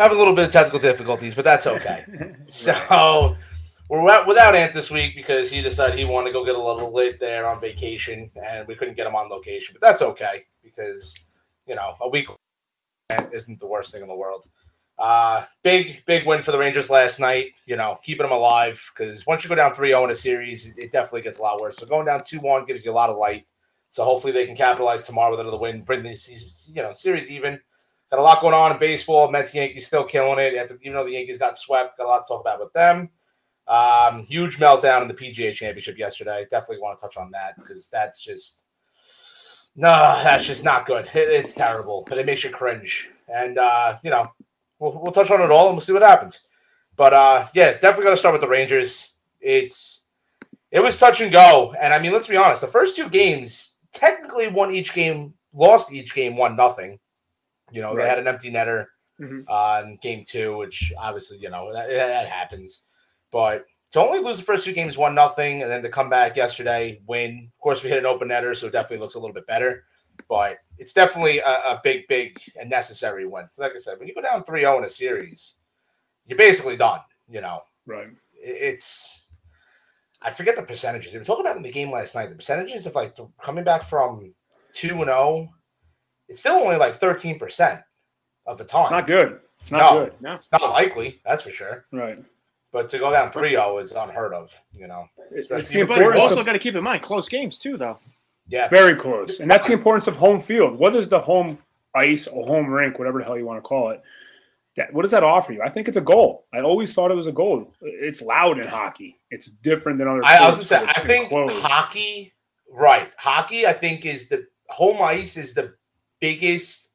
having a little bit of technical difficulties, but that's okay. so we're without, without Ant this week because he decided he wanted to go get a little lit there on vacation, and we couldn't get him on location. But that's okay because you know a week isn't the worst thing in the world. Uh, big, big win for the Rangers last night. You know, keeping them alive because once you go down 3 0 in a series, it definitely gets a lot worse. So going down 2 1 gives you a lot of light. So hopefully they can capitalize tomorrow with another win, bring the you know series even. Got a lot going on in baseball. Mets Yankees still killing it. After, even though the Yankees got swept, got a lot to talk about with them. Um, huge meltdown in the PGA Championship yesterday. Definitely want to touch on that because that's just no, that's just not good. It, it's terrible, but it makes you cringe. And uh, you know, we'll, we'll touch on it all and we'll see what happens. But uh, yeah, definitely got to start with the Rangers. It's it was touch and go, and I mean, let's be honest. The first two games technically won each game, lost each game, one nothing. You know, right. they had an empty netter mm-hmm. uh, in game two, which obviously you know that, that happens. But to only lose the first two games one nothing, and then to come back yesterday, win. Of course, we hit an open netter, so it definitely looks a little bit better. But it's definitely a, a big, big and necessary win. Like I said, when you go down 3-0 in a series, you're basically done. You know, right? It's I forget the percentages. They were talking about in the game last night. The percentages of like coming back from two and zero, oh, it's still only like thirteen percent of the time. It's not good. It's not no, good. No, it's not likely. That's for sure. Right. But to go down 3-0 is unheard of, you know. It's the importance also of, got to keep in mind close games too, though. Yeah, very close, and that's the importance of home field. What is the home ice or home rink, whatever the hell you want to call it? That, what does that offer you? I think it's a goal. I always thought it was a goal. It's loud in hockey. It's different than other. I, I was gonna say, I think hockey, right? Hockey, I think is the home ice is the biggest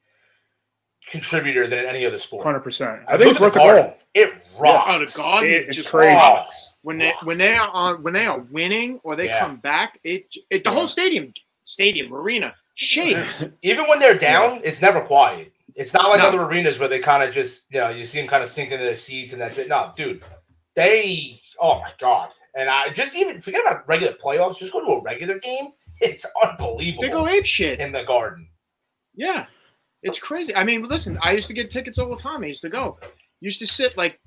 contributor than any other sport. Hundred percent. I think it's worth a goal. It rocks. Yeah, the garden it, it's crazy. Rocks. When they when they are on when they are winning or they yeah. come back, it it the yeah. whole stadium stadium arena shakes. Even when they're down, it's never quiet. It's not like no. other arenas where they kind of just you know you see them kind of sink into their seats and that's it. No, dude, they oh my god. And I just even forget about regular playoffs. Just go to a regular game. It's unbelievable. They go ape shit in the garden. Yeah. It's crazy. I mean, listen, I used to get tickets all the time. I used to go. Used to sit like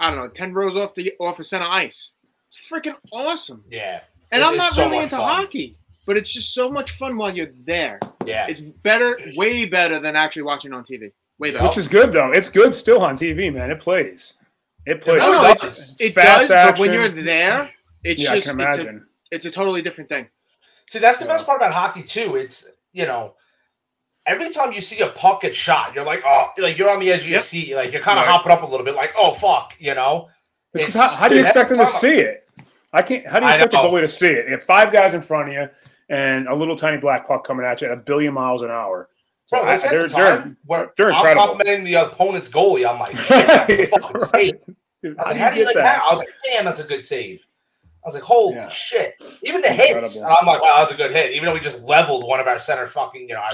I don't know, ten rows off the off the center ice. It's freaking awesome. Yeah. And it, I'm not so really into fun. hockey, but it's just so much fun while you're there. Yeah. It's better, way better than actually watching on TV. Way better. Which is good though. It's good still on TV, man. It plays. It plays. No, no, it does, but when you're there, it's yeah, just it's a, it's a totally different thing. See, that's the yeah. best part about hockey too. It's you know every time you see a puck get shot, you're like, oh, like you're on the edge of your yep. seat, like you're kind of right. hopping up a little bit, like, oh fuck, you know. How, how, do you expect them to see it? I can't. How do you expect the goalie to see it? You have five guys in front of you and a little tiny black puck coming at you at a billion miles an hour. So Bro, I, they're, the they're, they're, they're I'm complimenting the opponent's goalie. I'm like, shit, that's a fucking right. save. Dude, I was like, how do you like that? I was like, damn, that's a good save. I was like, holy yeah. shit. Even the Incredible. hits. I'm like, wow, that was a good hit. Even though we just leveled one of our center fucking, you know, our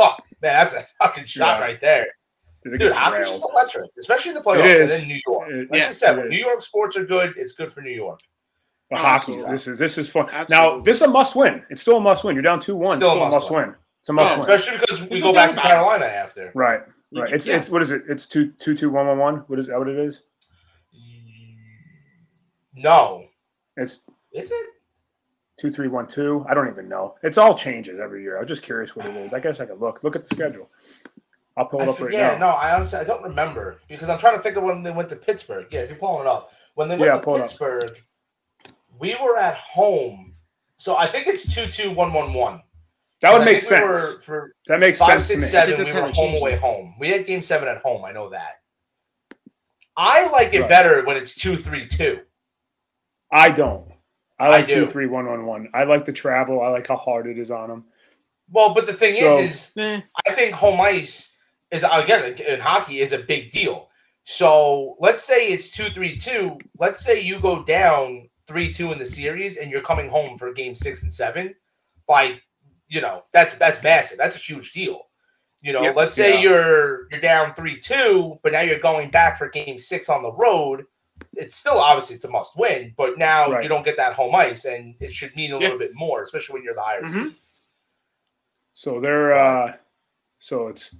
Oh man, that's a fucking shot yeah. right there. Dude, hockey's just electric, especially in the playoffs and in New York. Like yeah, I said, when New York sports are good, it's good for New York. But hockey, this is this is fun. Absolutely. Now, this is a must win. It's still a must win. You're down two one. Still, still, a must win. win. It's a must oh, win, especially because we go back to Carolina after. Right, right. It's yeah. it's what is it? It's two two two one one one. What is that? What it is? No, it's is it two three one two. I don't even know. It's all changes every year. I was just curious what it is. I guess I could look. Look at the schedule. I'll pull it I up right yeah, now. Yeah, no, I honestly I don't remember because I'm trying to think of when they went to Pittsburgh. Yeah, if you're pulling it up, when they went yeah, to Pittsburgh, we were at home. So I think it's two two one one one. That would make sense. We for that makes five, sense. Six, seven, we were home away home. We had game seven at home. I know that. I like it right. better when it's two three two. I don't. I like I two, three, one, one, one. I like the travel. I like how hard it is on them. Well, but the thing so, is, is eh. I think home ice is again in hockey is a big deal. So let's say it's two, three, two. Let's say you go down three, two in the series, and you're coming home for game six and seven. Like, you know, that's that's massive. That's a huge deal. You know, yep. let's say yeah. you're you're down three, two, but now you're going back for game six on the road it's still obviously it's a must win, but now right. you don't get that home ice, and it should mean a yeah. little bit more, especially when you're the higher mm-hmm. seed. So they're uh, so it's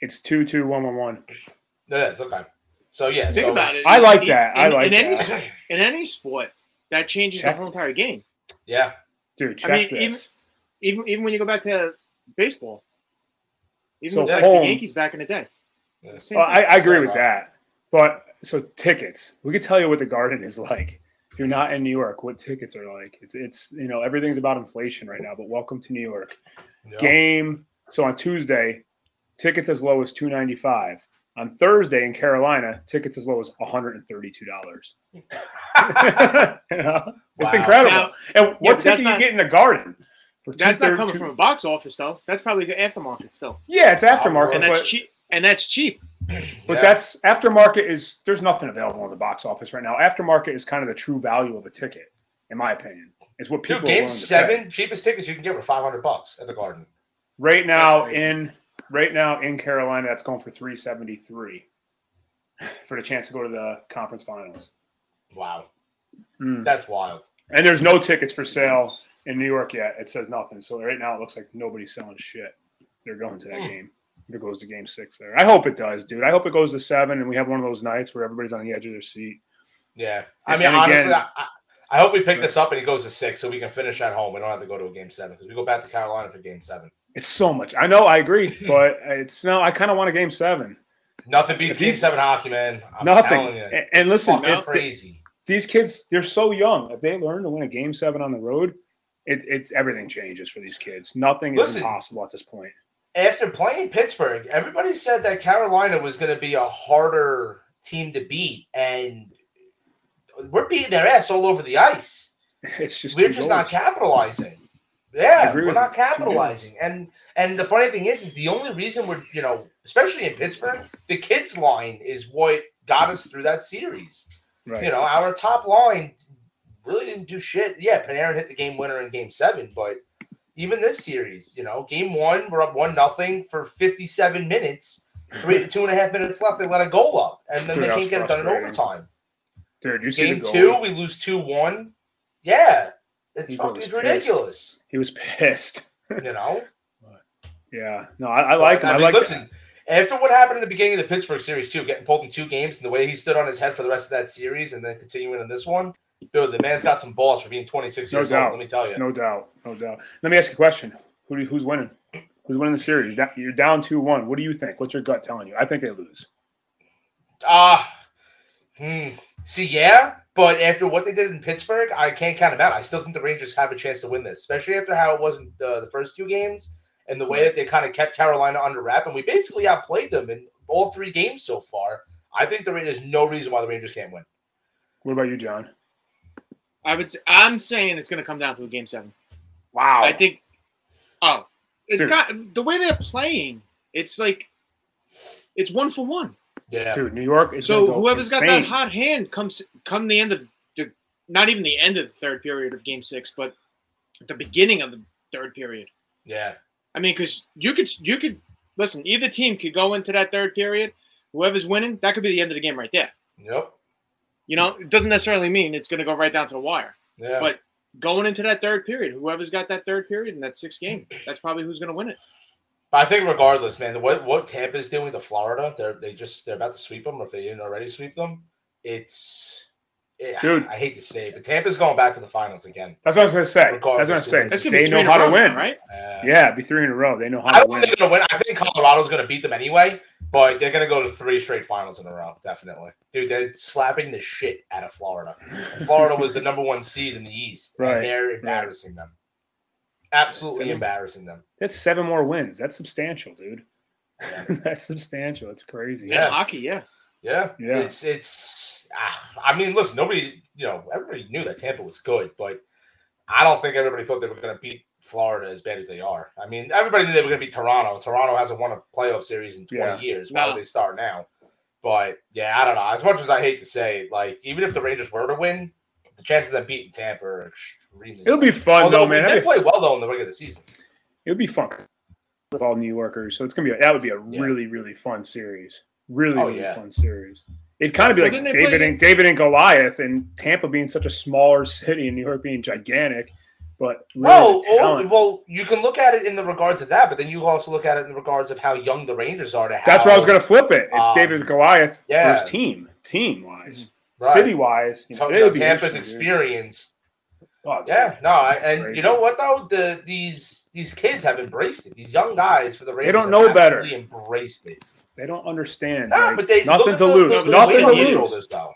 it's two two one one one. It is okay. So yeah, Think so about it. I like In- that. I like in any that. in any sport, that changes Check. the whole entire game. Yeah, Dude, check I mean, even- this. Even even when you go back to baseball, even So with, like home- the Yankees back in the day. Yeah. Well, I. I agree with that. But so tickets, we could tell you what the garden is like. If you're not in New York, what tickets are like. It's it's you know everything's about inflation right now. But welcome to New York. Yeah. Game. So on Tuesday, tickets as low as two ninety five. On Thursday in Carolina, tickets as low as one hundred and thirty two dollars. It's Wow. incredible. Now- and what but that's ticket you not- get in the garden? For That's not 230 coming from a box office though. That's probably the aftermarket still, Yeah, it's aftermarket, and that's but cheap. And that's cheap. But Yeah. that's aftermarket is there's nothing available in the box office right now. Aftermarket is kind of the true value of a ticket, in my opinion. Is what people Dude, are game willing to pay. seven, cheapest tickets you can get were five hundred bucks at the Garden. right now in right now in Carolina. That's going for three seventy three for the chance to go to the conference finals. Wow, Mm. that's wild. And there's no tickets for sale in New York yet. It says nothing. So right now it looks like nobody's selling shit. They're going to that Hmm. game. If it goes to game six there. I hope it does, dude. I hope it goes to seven and we have one of those nights where everybody's on the edge of their seat. Yeah, I And mean, honestly, again- I, I- hope we pick this up and it goes to six, so we can finish at home. We don't have to go to a game seven because we go back to Carolina for game seven. It's so much. I know, I agree, but it's no. I kind of want a game seven. Nothing beats game seven hockey, man. I'm Nothing. And, and It's listen, if the- crazy. these kids, they're so young. If they learn to win a game seven on the road, it, it's everything changes for these kids. Nothing is impossible at this point. After playing Pittsburgh, everybody said that Carolina was going to be a harder team to beat, and we're beating their ass all over the ice. It's just we're just not capitalizing. Yeah, we're not capitalizing. And and the funny thing is, is the only reason we're you know, especially in Pittsburgh, the kids line is what got us through that series. right. You know, our top line really didn't do shit. Yeah, Panarin hit the game winner in game seven, but even this series, you know, game one, we're up one nothing for 57 minutes. Three two and a half minutes left, they let a goal up, and then Dude, they can't get it done in overtime. dude, you see Game two, we lose two one. Yeah, it's He fucking it's pissed. ridiculous. He was pissed. You know, Yeah, no, I, I like him. I I, mean, like. listen. After what happened in the beginning of the Pittsburgh series, too, getting pulled in two games, and the way he stood on his head for the rest of that series, and then continuing in this one, dude, the man's got some balls for being 26 No years doubt. old. Let me tell you. No doubt, no doubt. Let me ask you a question: Who who's winning? Who's winning the series? You're down- You're two one. What do you think? What's your gut telling you? I think they lose. Ah, hmm. See, yeah, but after what they did in Pittsburgh, I can't count them out. I still think the Rangers have a chance to win this, especially after how it wasn't uh, the first two games and the way that they kind of kept Carolina under wrap, and we basically outplayed them in all three games so far. I think the Rangers no reason why the Rangers can't win. What about you, John? I would. Say, I'm saying it's going to come down to a game seven. Wow. I think. Oh, it's Dude. got the way they're playing. It's like it's one for one. Yeah, Dude, New York is So go whoever's got that hot hand comes come the end of the not even the end of the third period of game six, but at the beginning of the third period. yeah, I mean, because you could you could listen. Either team could go into that third period. Whoever's winning, that could be the end of the game right there. yep, You know, it doesn't necessarily mean it's going to go right down to the wire. yeah. But going into that third period, whoever's got that third period in that sixth game, that's probably who's going to win it. But I think regardless, man, what what Tampa's doing to Florida, they're they just they're about to sweep them. If they didn't already sweep them, it's yeah, Dude. I hate to say it, but Tampa's going back to the finals again. That's what I was gonna say. That's what I'm saying. wins. Going to They know three in how to win. right? Uh, Yeah, be three in a row. They know how I to don't win. think they're gonna win. I think Colorado's gonna beat them anyway, but they're gonna go to three straight finals in a row, definitely. Dude, they're slapping the shit out of Florida. Florida was the number one seed in the East, Right, and they're embarrassing them. Absolutely Seven- embarrassing them. That's seven more wins. That's substantial, dude. Yeah. That's substantial. It's crazy. Yeah. In hockey, yeah. Yeah, Yeah. It's it's. ah, I mean, listen, nobody, you know, everybody knew that Tampa was good, but I don't think everybody thought they were going to beat Florida as bad as they are. I mean, everybody knew they were going to be Toronto. Toronto hasn't won a playoff series in 20 Yeah. years. Why No. would they start now? But yeah, I don't know. As much as I hate to say, it, like, even if the Rangers were to win, the chances of them beating Tampa are extremely. It'll be fun Although though, man. did That'd be- play well though in the regular season. It would be fun with all New Yorkers. So it's gonna be a, that would be a Yeah. really really fun series. Really Oh, really yeah. fun series. It'd kind of be Well, like David play- and David and Goliath, and Tampa being such a smaller city, and New York being gigantic. But really Well, the oh, talent- well, you can look at it in the regards of that, but then you also look at it in regards of how young the Rangers are. To how, that's where I was going to flip it. It's um, David Goliath yeah. for his team, team wise, Right. city wise. You know, So, it'd be Tampa's interesting, dude. experience. Oh. Yeah, no, I, and Crazy. you know what though? The these these kids have embraced it. These young guys for the Rangers they don't have know better. absolutely Embraced it. They don't understand. No, like, but they nothing to the, lose. The, the nothing to on their lose. shoulders, though.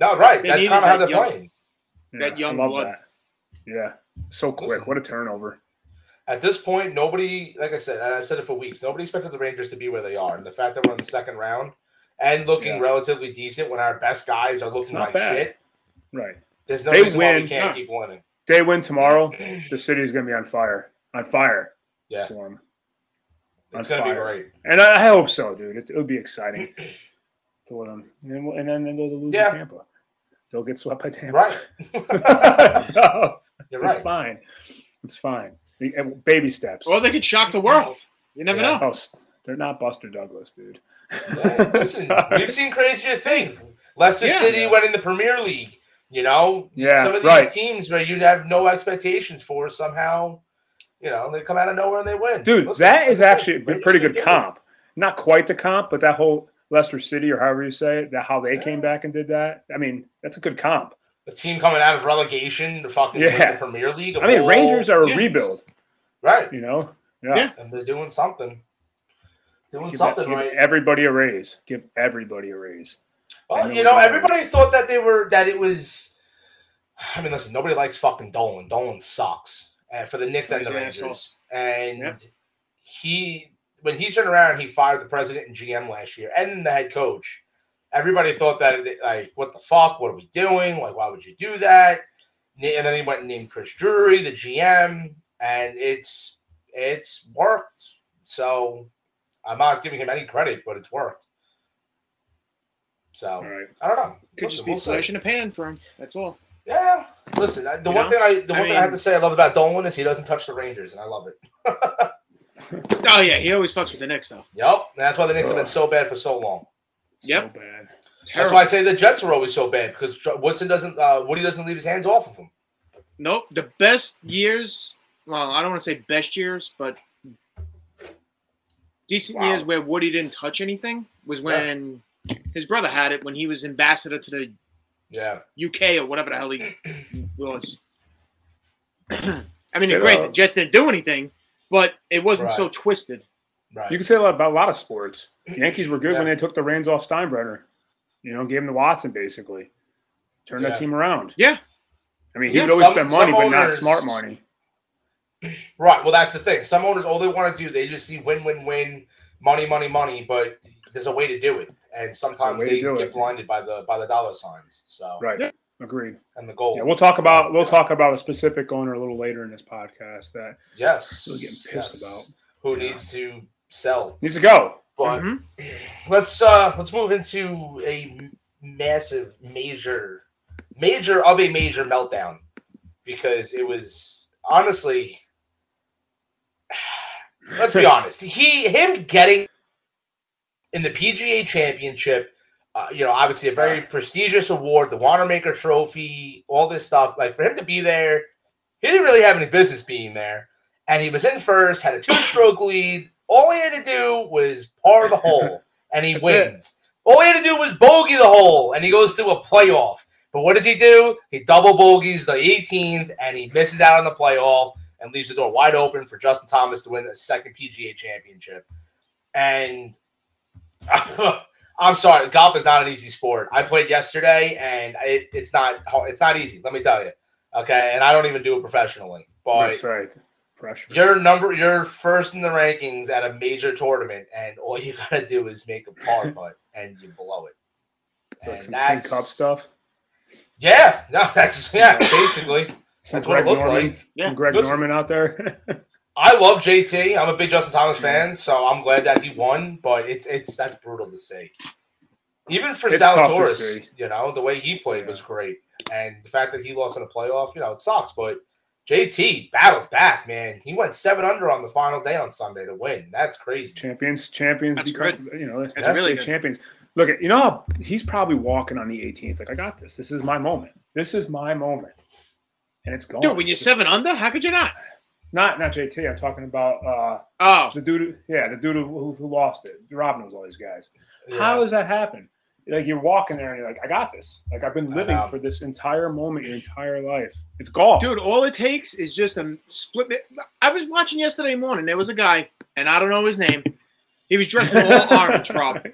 No, right. They That's needed kind of how they're young- playing. that young I blood. that. Yeah, so quick. Listen. What a turnover. At this point, nobody, like I said, and I've said it for weeks, nobody expected the Rangers to be where they are. And the fact that we're in the second round and looking Yeah. relatively decent when our best guys are looking like bad. shit, Right. there's no They reason why we can't keep winning. They win tomorrow. The city's going to be on fire. On fire. Yeah. 'em. It's going to be great. And I, I hope so, dude. It's, it'll be exciting to let them. And then, we'll- and then they'll lose Yeah. Tampa. They'll get swept by Tampa. Right. so, You're It's right. fine. It's fine. Uh, baby steps. Or they could shock the world. You never Yeah. know. Oh, they're not Buster Douglas, dude. Yeah, listen, we've seen crazier things. Leicester Yeah. City Yeah. went in the Premier League. You know, Yeah, some of these right. teams where you'd have no expectations for somehow, you know, they come out of nowhere and they win. Dude, Listen, that like is I said, actually a pretty good get it. comp. Not quite the comp, but that whole Leicester City or however you say it, that how they Yeah. came back and did that. I mean, that's a good comp. A team coming out of relegation to fucking Yeah. the Premier League. I mean, all- Rangers are a yeah. rebuild, right, you know? Yeah. Yeah. and they're doing something. Doing Give, something give right. everybody a raise. Give everybody a raise. Well, know you know, what- everybody thought that they were that it was. I mean, listen, nobody likes fucking Dolan. Dolan sucks, and for the Knicks and the an asshole. Rangers. And Yep. he, when he turned around, he fired the president and GM last year, and the head coach. Everybody thought that, like, what the fuck? What are we doing? Like, why would you do that? And then he went and named Chris Drury, the GM, and it's it's worked. So I'm not giving him any credit, but it's worked. So All right. I don't know. Could Listen, just be we'll see. flash in a pan for him. That's all. Yeah. Listen, the You one know? thing I the I one thing I have to say I love about Dolan is he doesn't touch the Rangers, and I love it. Oh yeah, he always fucks with the Knicks though. Yep. And that's why the Knicks have been so bad for so long. Yep. So bad. That's why I say the Jets are always so bad because Woodson doesn't uh, Woody doesn't leave his hands off of them. Nope. The best years. Well, I don't want to say best years, but decent Wow. years where Woody didn't touch anything was when his brother had it when he was ambassador to the Yeah. UK or whatever the hell he was. I mean, Say great. that. The Jets didn't do anything, but it wasn't so twisted. Right. You can say a lot about a lot of sports. Yankees were good when they took the reins off Steinbrenner. You know, gave him to Watson basically. Turned Yeah. that team around. Yeah. I mean, he Yeah, would always some- spend money, some but not smart money. right. Well, that's the thing. Some owners all they want to do they just see win win win money money money, but there's a way to do it, and sometimes they get it. blinded by the by the dollar signs. So Right. Yeah. Agreed. and the goal. Yeah, we'll talk about we'll talk about a specific owner a little later in this podcast that yes. we're getting pissed yes. about. Who Yeah. needs to sell? Needs to go. But Mhm. let's uh let's move into a massive major major of a major meltdown because it was honestly let's be honest he him getting in the PGA championship uh, you know obviously a very prestigious award the Wanamaker trophy all this stuff like for him to be there he didn't really have any business being there and he was in first had a two stroke lead all he had to do was par the hole and he wins all he had to do was bogey the hole, and he goes to a playoff. But what does he do? He double bogeys the 18th, and he misses out on the playoff and leaves the door wide open for Justin Thomas to win the second PGA championship. And I'm sorry, golf is not an easy sport. I played yesterday, and it, it's not it's not easy. Let me tell you. Okay, and I don't even do it professionally, but That's right. Pressure. you're number you're first in the rankings at a major tournament, and all you gotta do is make a par putt and you blow it. It's like some tin that's- cup stuff. Yeah, no, that's yeah, basically. Some That's what it Greg looked Norman. like. Yeah. Some Greg Listen. Norman out there. I love JT. I'm a big Justin Thomas fan, so I'm glad that he won. But it's it's that's brutal to see. Even for It's tough to you know, the way he played was great, and the fact that he lost in a playoff, you know, it sucks. But JT battled back, man. He went seven under on the final day on Sunday to win. That's crazy. champions, champions, That's become, you know, that's, That's really good. champions. Look at you know he's probably walking on the 18th. Like I got this. This is my moment. This is my moment. and it's gone. Dude, when you're Just- seven under, how could you not? not not JT. I'm talking about uh Oh, the dude. Yeah, the dude who, who lost it. Rob knows all these guys. Yeah. How does that happen? Like you're walking there and you're like, I got this. Like I've been living for this entire moment your entire life. It's golf. dude, all it takes is just a split. bit- I was watching yesterday morning. There was a guy, and I don't know his name. He was dressed in all orange, Rob.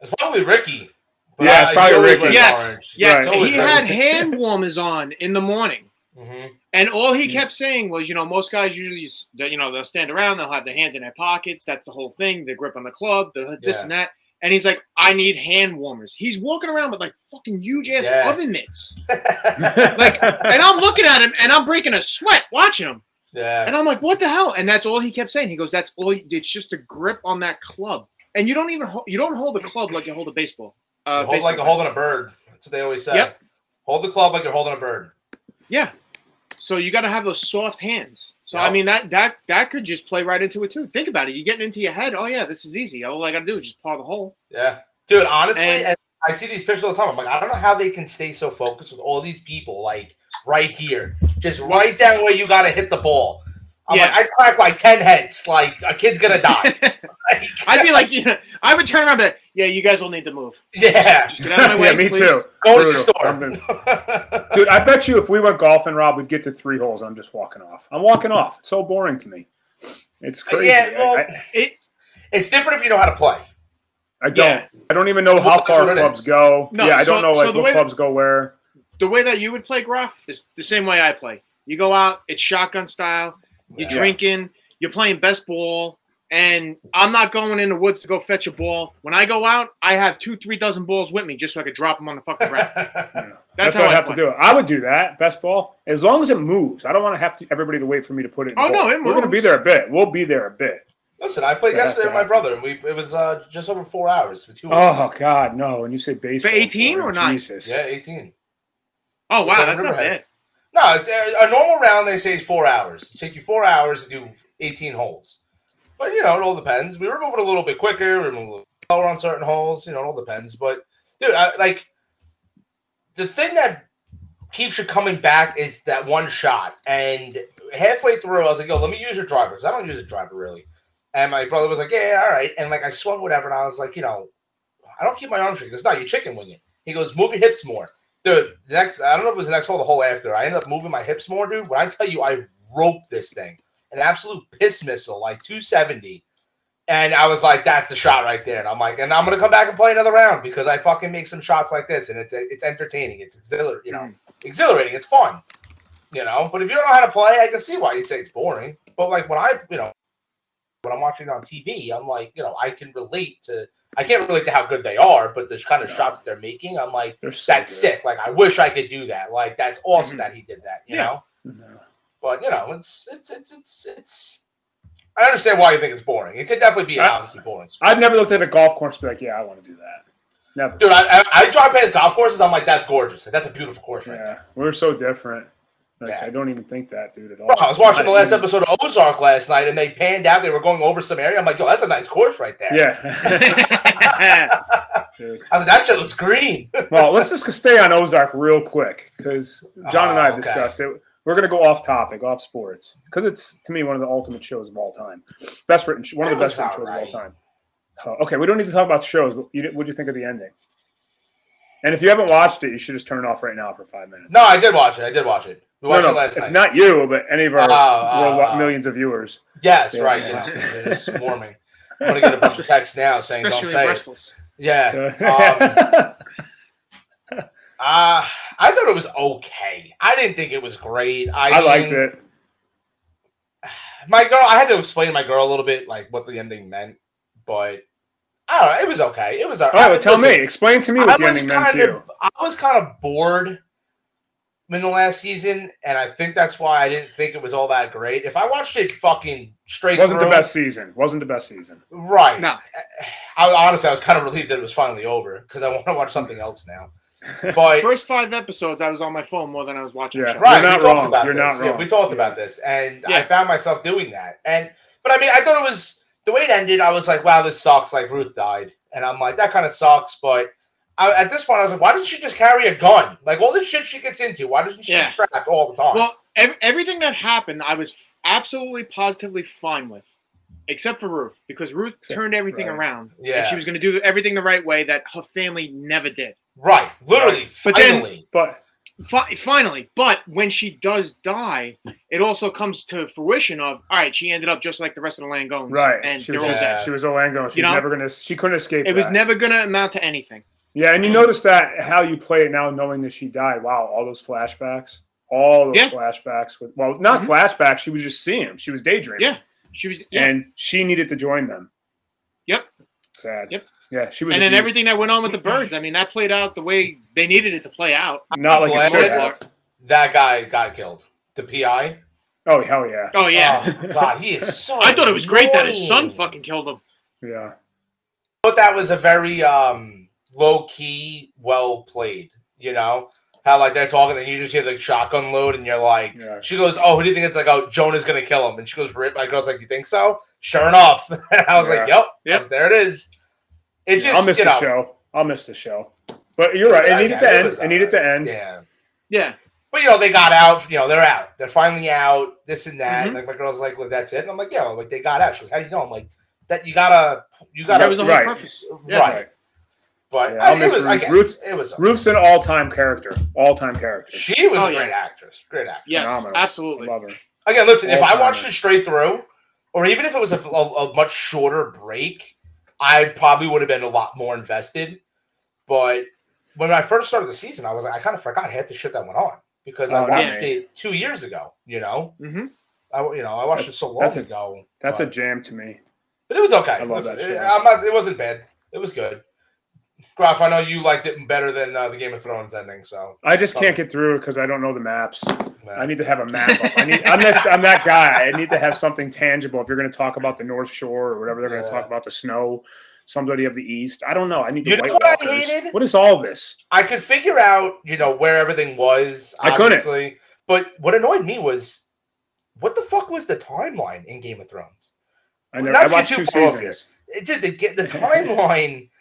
It's probably Ricky. But Yeah, it's probably he always Ricky. wears Yes, orange. yeah. Right. He had hand warmers on in the morning. Mhm. And all he kept saying was, you know, most guys usually, just, you know, they'll stand around, they'll have their hands in their pockets. That's the whole thing. The grip on the club, the this Yeah. and that. And he's like, I need hand warmers. He's walking around with like fucking huge ass Yeah. oven mitts. Like, and I'm looking at him and I'm breaking a sweat watching him. yeah. And I'm like, what the hell? And that's all he kept saying. He goes, that's all. It's just a grip on that club. And you don't even hold, you don't hold a club like you hold a baseball. Uh, hold baseball like you're holding a bird. That's what they always say. Yep. Hold the club like you're holding a bird. Yeah. So you got to have those soft hands. So I mean that that that could just play right into it too. Think about it. You're getting into your head. Oh yeah, this is easy. All I got to do is just paw the hole. Yeah. Dude, honestly, And- and I see these pictures all the time. I'm like, I don't know how they can stay so focused with all these people, like right here, just right down where you got to hit the ball. I'm Yeah. like, I crack like 10 heads. Like, a kid's going to die. Like, I'd be like, yeah, I would turn around, and be yeah, you guys will need to move. yeah. Just get out of my way, yeah, me please. too. Go to the Brutal. I'm gonna- store. Dude, I bet you if we went golfing, Rob, we'd get to three holes. I'm just walking off. I'm walking off. It's so boring to me. It's crazy. Yeah, well, I, I, It, it's different if you know how to play. I don't. Yeah. I don't even know Well, how far clubs go. No, yeah, I so- don't know so like the what way- clubs go where. the way that you would play Gruff is the same way I play. You go out, it's shotgun style. You're Yeah. drinking. You're playing best ball. And I'm not going in the woods to go fetch a ball. When I go out, I have two, three dozen balls with me just so I could drop them on the fucking ground. That's That's, how what I I have play. to do. it. I would do that. Best ball, as long as it moves. I don't want to have to everybody to wait for me to put it. In Oh, the no, hole. it We're going to be there a bit. We'll be there a bit. Listen, I played yesterday with my brother, and we it was uh, just over four hours for two Oh hours. God, no! And you say baseball 18 or not? Jesus. Yeah, 18. Oh, wow. that That's not bad. No, uh, a normal round they say is four hours. It take you four hours to do 18 holes. But, you know, it all depends. We were moving a little bit quicker. We were moving a little slower on certain holes. You know, it all depends. But, dude, I, like, the thing that keeps you coming back is that one shot. And halfway through, I was like, yo, let me use your driver because I don't use a driver really. And my brother was like, yeah, all right. And, like, I swung whatever. And I was like, you know, I don't keep my arms straight. He goes, no, you chicken wing it. He goes, move your hips more. Dude, the next I don't know if it was the next hole, the hole after. I ended up moving my hips more, dude. When I tell you, I roped this thing, an absolute piss missile, like 270. And I was like, that's the shot right there. And I'm like, and I'm gonna come back and play another round because I fucking make some shots like this, and it's it's entertaining, it's exhilarating, you know, hmm. exhilarating, it's fun, you know. But if you don't know how to play, I can see why you say it's boring. But like when I, you know, when I'm watching it on TV, I'm like, you know, I can relate to. I can't relate to how good they are, but the kind of No. shots they're making, I'm like so that's good. sick. Like I wish I could do that. Like that's awesome Mhm. that he did that. You Yeah. know, No. but you know, it's it's it's it's it's. I understand why you think it's boring. It could definitely be an I- obviously boring. Sport. I've never looked at a golf course and be like, yeah, I want to do that. Never. Dude, I, I I drive past golf courses. I'm like, that's gorgeous. That's a beautiful course right yeah, there. we're so different. Like, Yeah. I don't even think that, dude, at all. Bro, I was watching the last episode of Ozark last night, and they panned out. They were going over some area. I'm like, yo, that's a nice course right there. Yeah. I was like, that shit looks green. Well, let's just stay on Ozark real quick because John and I Oh, have okay. discussed it. We're going to go off topic, off sports, because it's to me one of the ultimate shows of all time. Best written, one of the best written shows alright. of all time. Oh, okay, we don't need to talk about shows. But you, what do you think of the ending? And if you haven't watched it, you should just turn it off right now for five minutes. no, I did watch it. I did watch it. We watched no, it no, last if night. not you, but any of our worldwide oh. millions of viewers. yes, Yeah, right. yeah. Yes, they're just swarming. I'm gonna get a bunch of texts now saying, "Don't Especially say it." restless. Yeah. Um, Uh, I thought it was okay. I didn't think it was great. I, I liked it. My girl, I had to explain to my girl a little bit like what the ending meant, but I don't know. It was okay. It was all All right, well, tell listen, me. Explain to me I what the was ending meant kind to you. I was kind of bored in the last season, and I think that's why I didn't think it was all that great. If I watched it fucking straight, Wasn't the best season. Wasn't the best season. right? No. I honestly, I was kind of relieved that it was finally over because I want to watch something else now. But First five episodes, I was on my phone more than I was watching Yeah. the show. Right, You're not we talked wrong. about You're this. not Yeah, wrong. we talked Yeah. about this, and I found myself doing that. And but I mean, I thought it was the way it ended. I was like, wow, this sucks. Like Ruth died, and I'm like, that kind of sucks. But I, at this point, I was like, why doesn't she just carry a gun? Like all this shit she gets into, why doesn't she Yeah. strap all the time? Well, ev- everything that happened, I was absolutely positively fine with, except for Ruth, because Ruth Except- turned everything right. around. Yeah. And she was going to do everything the right way that her family never did. right, literally, But then- finally. But Fi- finally, but when she does die, it also comes to fruition of all right. She ended up just like the rest of the Langmores, right, And she was all Yeah. dead. she was a Langmore. She's You know? never gonna. She couldn't escape. It was never going to amount to anything. Yeah, and you notice that how you play it now, knowing that she died. Wow, all those flashbacks, all those Yeah. flashbacks. With well, not Mhm. flashbacks. She was just seeing them. She was daydreaming. Yeah. She was, yeah. and she needed to join them. Yep. Sad. Yep. Yeah, she was. and then everything that went on with the Byrdes. I mean, that played out the way they needed it to play out. Not like it should that- have. that guy got killed. The PI. Oh hell yeah, Oh yeah, Oh, God, he is so. I thought it was great that his son fucking killed him. yeah. thought that was a very um low key, well played. You know how like they're talking, and you just hear the shotgun load, and you're like, Yeah. she goes, "Oh, who do you think it's like? Oh, Jonah's gonna kill him." And she goes, "Rip." My girl's like, "You think so?" Sure enough, and I was like, "Yep, Yep. yes, there it is." It's just I'll miss you the know, show. I'll miss the show. But you're right. It Yeah, needed yeah, to it end. was It needed to end. yeah. Yeah, But you know, they got out. You know, they're out. They're finally out. This and that. Mhm. Like my girl's like, "Well, that's it." And I'm like, "Yeah." Like they got out. She goes, "How do you know?" I'm like, "That you gotta, you gotta." that was the whole right. purpose. Yeah. Right. Right. But Yeah, I'll I, it miss was, I Ruth. guess Ruth- it was. Ruth's an all-time character. All-time character. She was Oh, a yeah. great actress. Great actress. Yes, Phenomenal. I absolutely. love her. Again, listen, if I watched it straight through, or even if it was a, a, a much shorter break, I probably would have been a lot more invested. But when I first started the season, I was like, I kind of forgot half the shit that went on because I Oh, watched yeah. it two years ago. You know, hmm I you know I watched it so long That's a- ago. That's a jam to me. but it was okay. I love Listen, that it, show. I'm not, it wasn't bad. It was good. Graf, I know you liked it better than uh, the Game of Thrones ending. So I just can't get through it because I don't know the maps. I need to have a map. Up. I need. I'm this. I'm that guy. I need to have something tangible. If you're going to talk about the North Shore or whatever they're going to Yeah. talk about the snow, somebody of the East. I don't know. I need to. You know what I hated? What is all this? I could figure out, you know, where everything was. I couldn't. But what annoyed me was, what the fuck was the timeline in Game of Thrones? I never. I not to watched two too far off seasons. Did the get the timeline.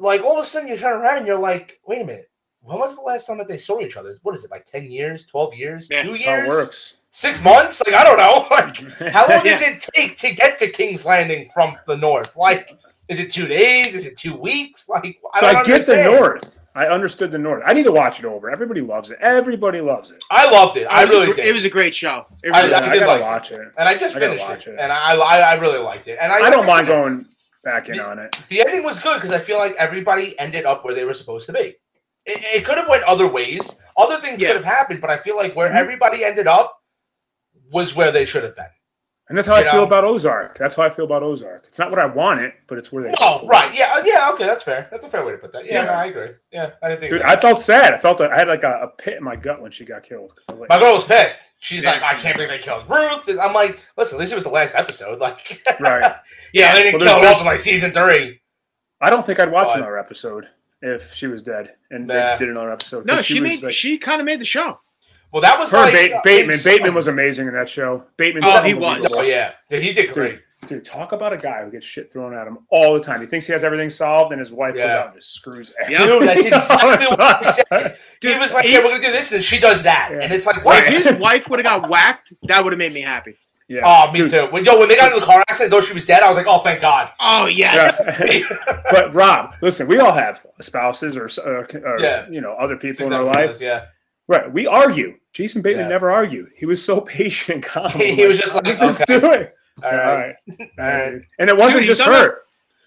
like all of a sudden, you turn around and you're like, wait a minute, when was the last time that they saw each other? What is it like? Ten years? Twelve years? Yeah, Two That's it years? works. Six months? Like I don't know. Like how long Yeah. does it take to get to King's Landing from the north? Like, is it two days? Is it two weeks? Like I so don't I get the. North. I understood the North. I need to watch it over. Everybody loves it. Everybody loves it. I loved it. I It was a really did. It was a great show. It I- really Yeah, I I, did gotta like watch it. and I just I finished watch it, it. and I, I I really liked it. And I, I don't mind said, going back in on it. The ending was good because I feel like everybody ended up where they were supposed to be. It, it could have went other ways. Other things Yeah. could have happened, but I feel like where Mhm. everybody ended up was where they should have been. And that's how You I feel about Ozark. That's how I feel about Ozark. It's not what I wanted, but it's where they. Oh, right. Yeah. uh, Yeah. Okay. That's fair. That's a fair way to put that. Yeah. Yeah. No, I agree. Yeah. I didn't think. Dude, of I felt sad. I felt like I had like a, a pit in my gut when she got killed. 'cause I like, My girl was pissed. She's Yeah. like, I can't believe they killed Ruth. And I'm like, listen, at least it was the last episode. Like, right. yeah, they didn't Well, kill her off in like season three. I don't think I'd watch But- another episode if she was dead and Nah. they did another episode. No, 'Cause she, was, made. like- she kind of made the show. Well, that was her like and ba- uh, Bateman. in Bateman was amazing in that show. Bateman. Oh, he was. Oh yeah, Yeah, he did great. Dude, dude, talk about a guy who gets shit thrown at him all the time. He thinks he has everything solved, and his wife goes out and just screws. Yeah. Dude, that's exactly what I not- said. he was like, he- "Yeah, we're gonna do this," and she does that, Yeah. and it's like, If "What?" Right. his wife would have got whacked, that would have made me happy. Yeah. Oh, me Dude, too. When, yo, when they got in the car accident, though she was dead, I was like, "Oh, thank God." Oh yes. Yeah. but Rob, listen, we all have spouses or, or, or Yeah. you know other people in our life. Yeah, Right. We argue. Jason Bateman Yeah. never argued. He was so patient and calm. He- he was just like, "Let's just okay. do it. all All right. right. All Yeah, right. dude. And it wasn't Dude, just her.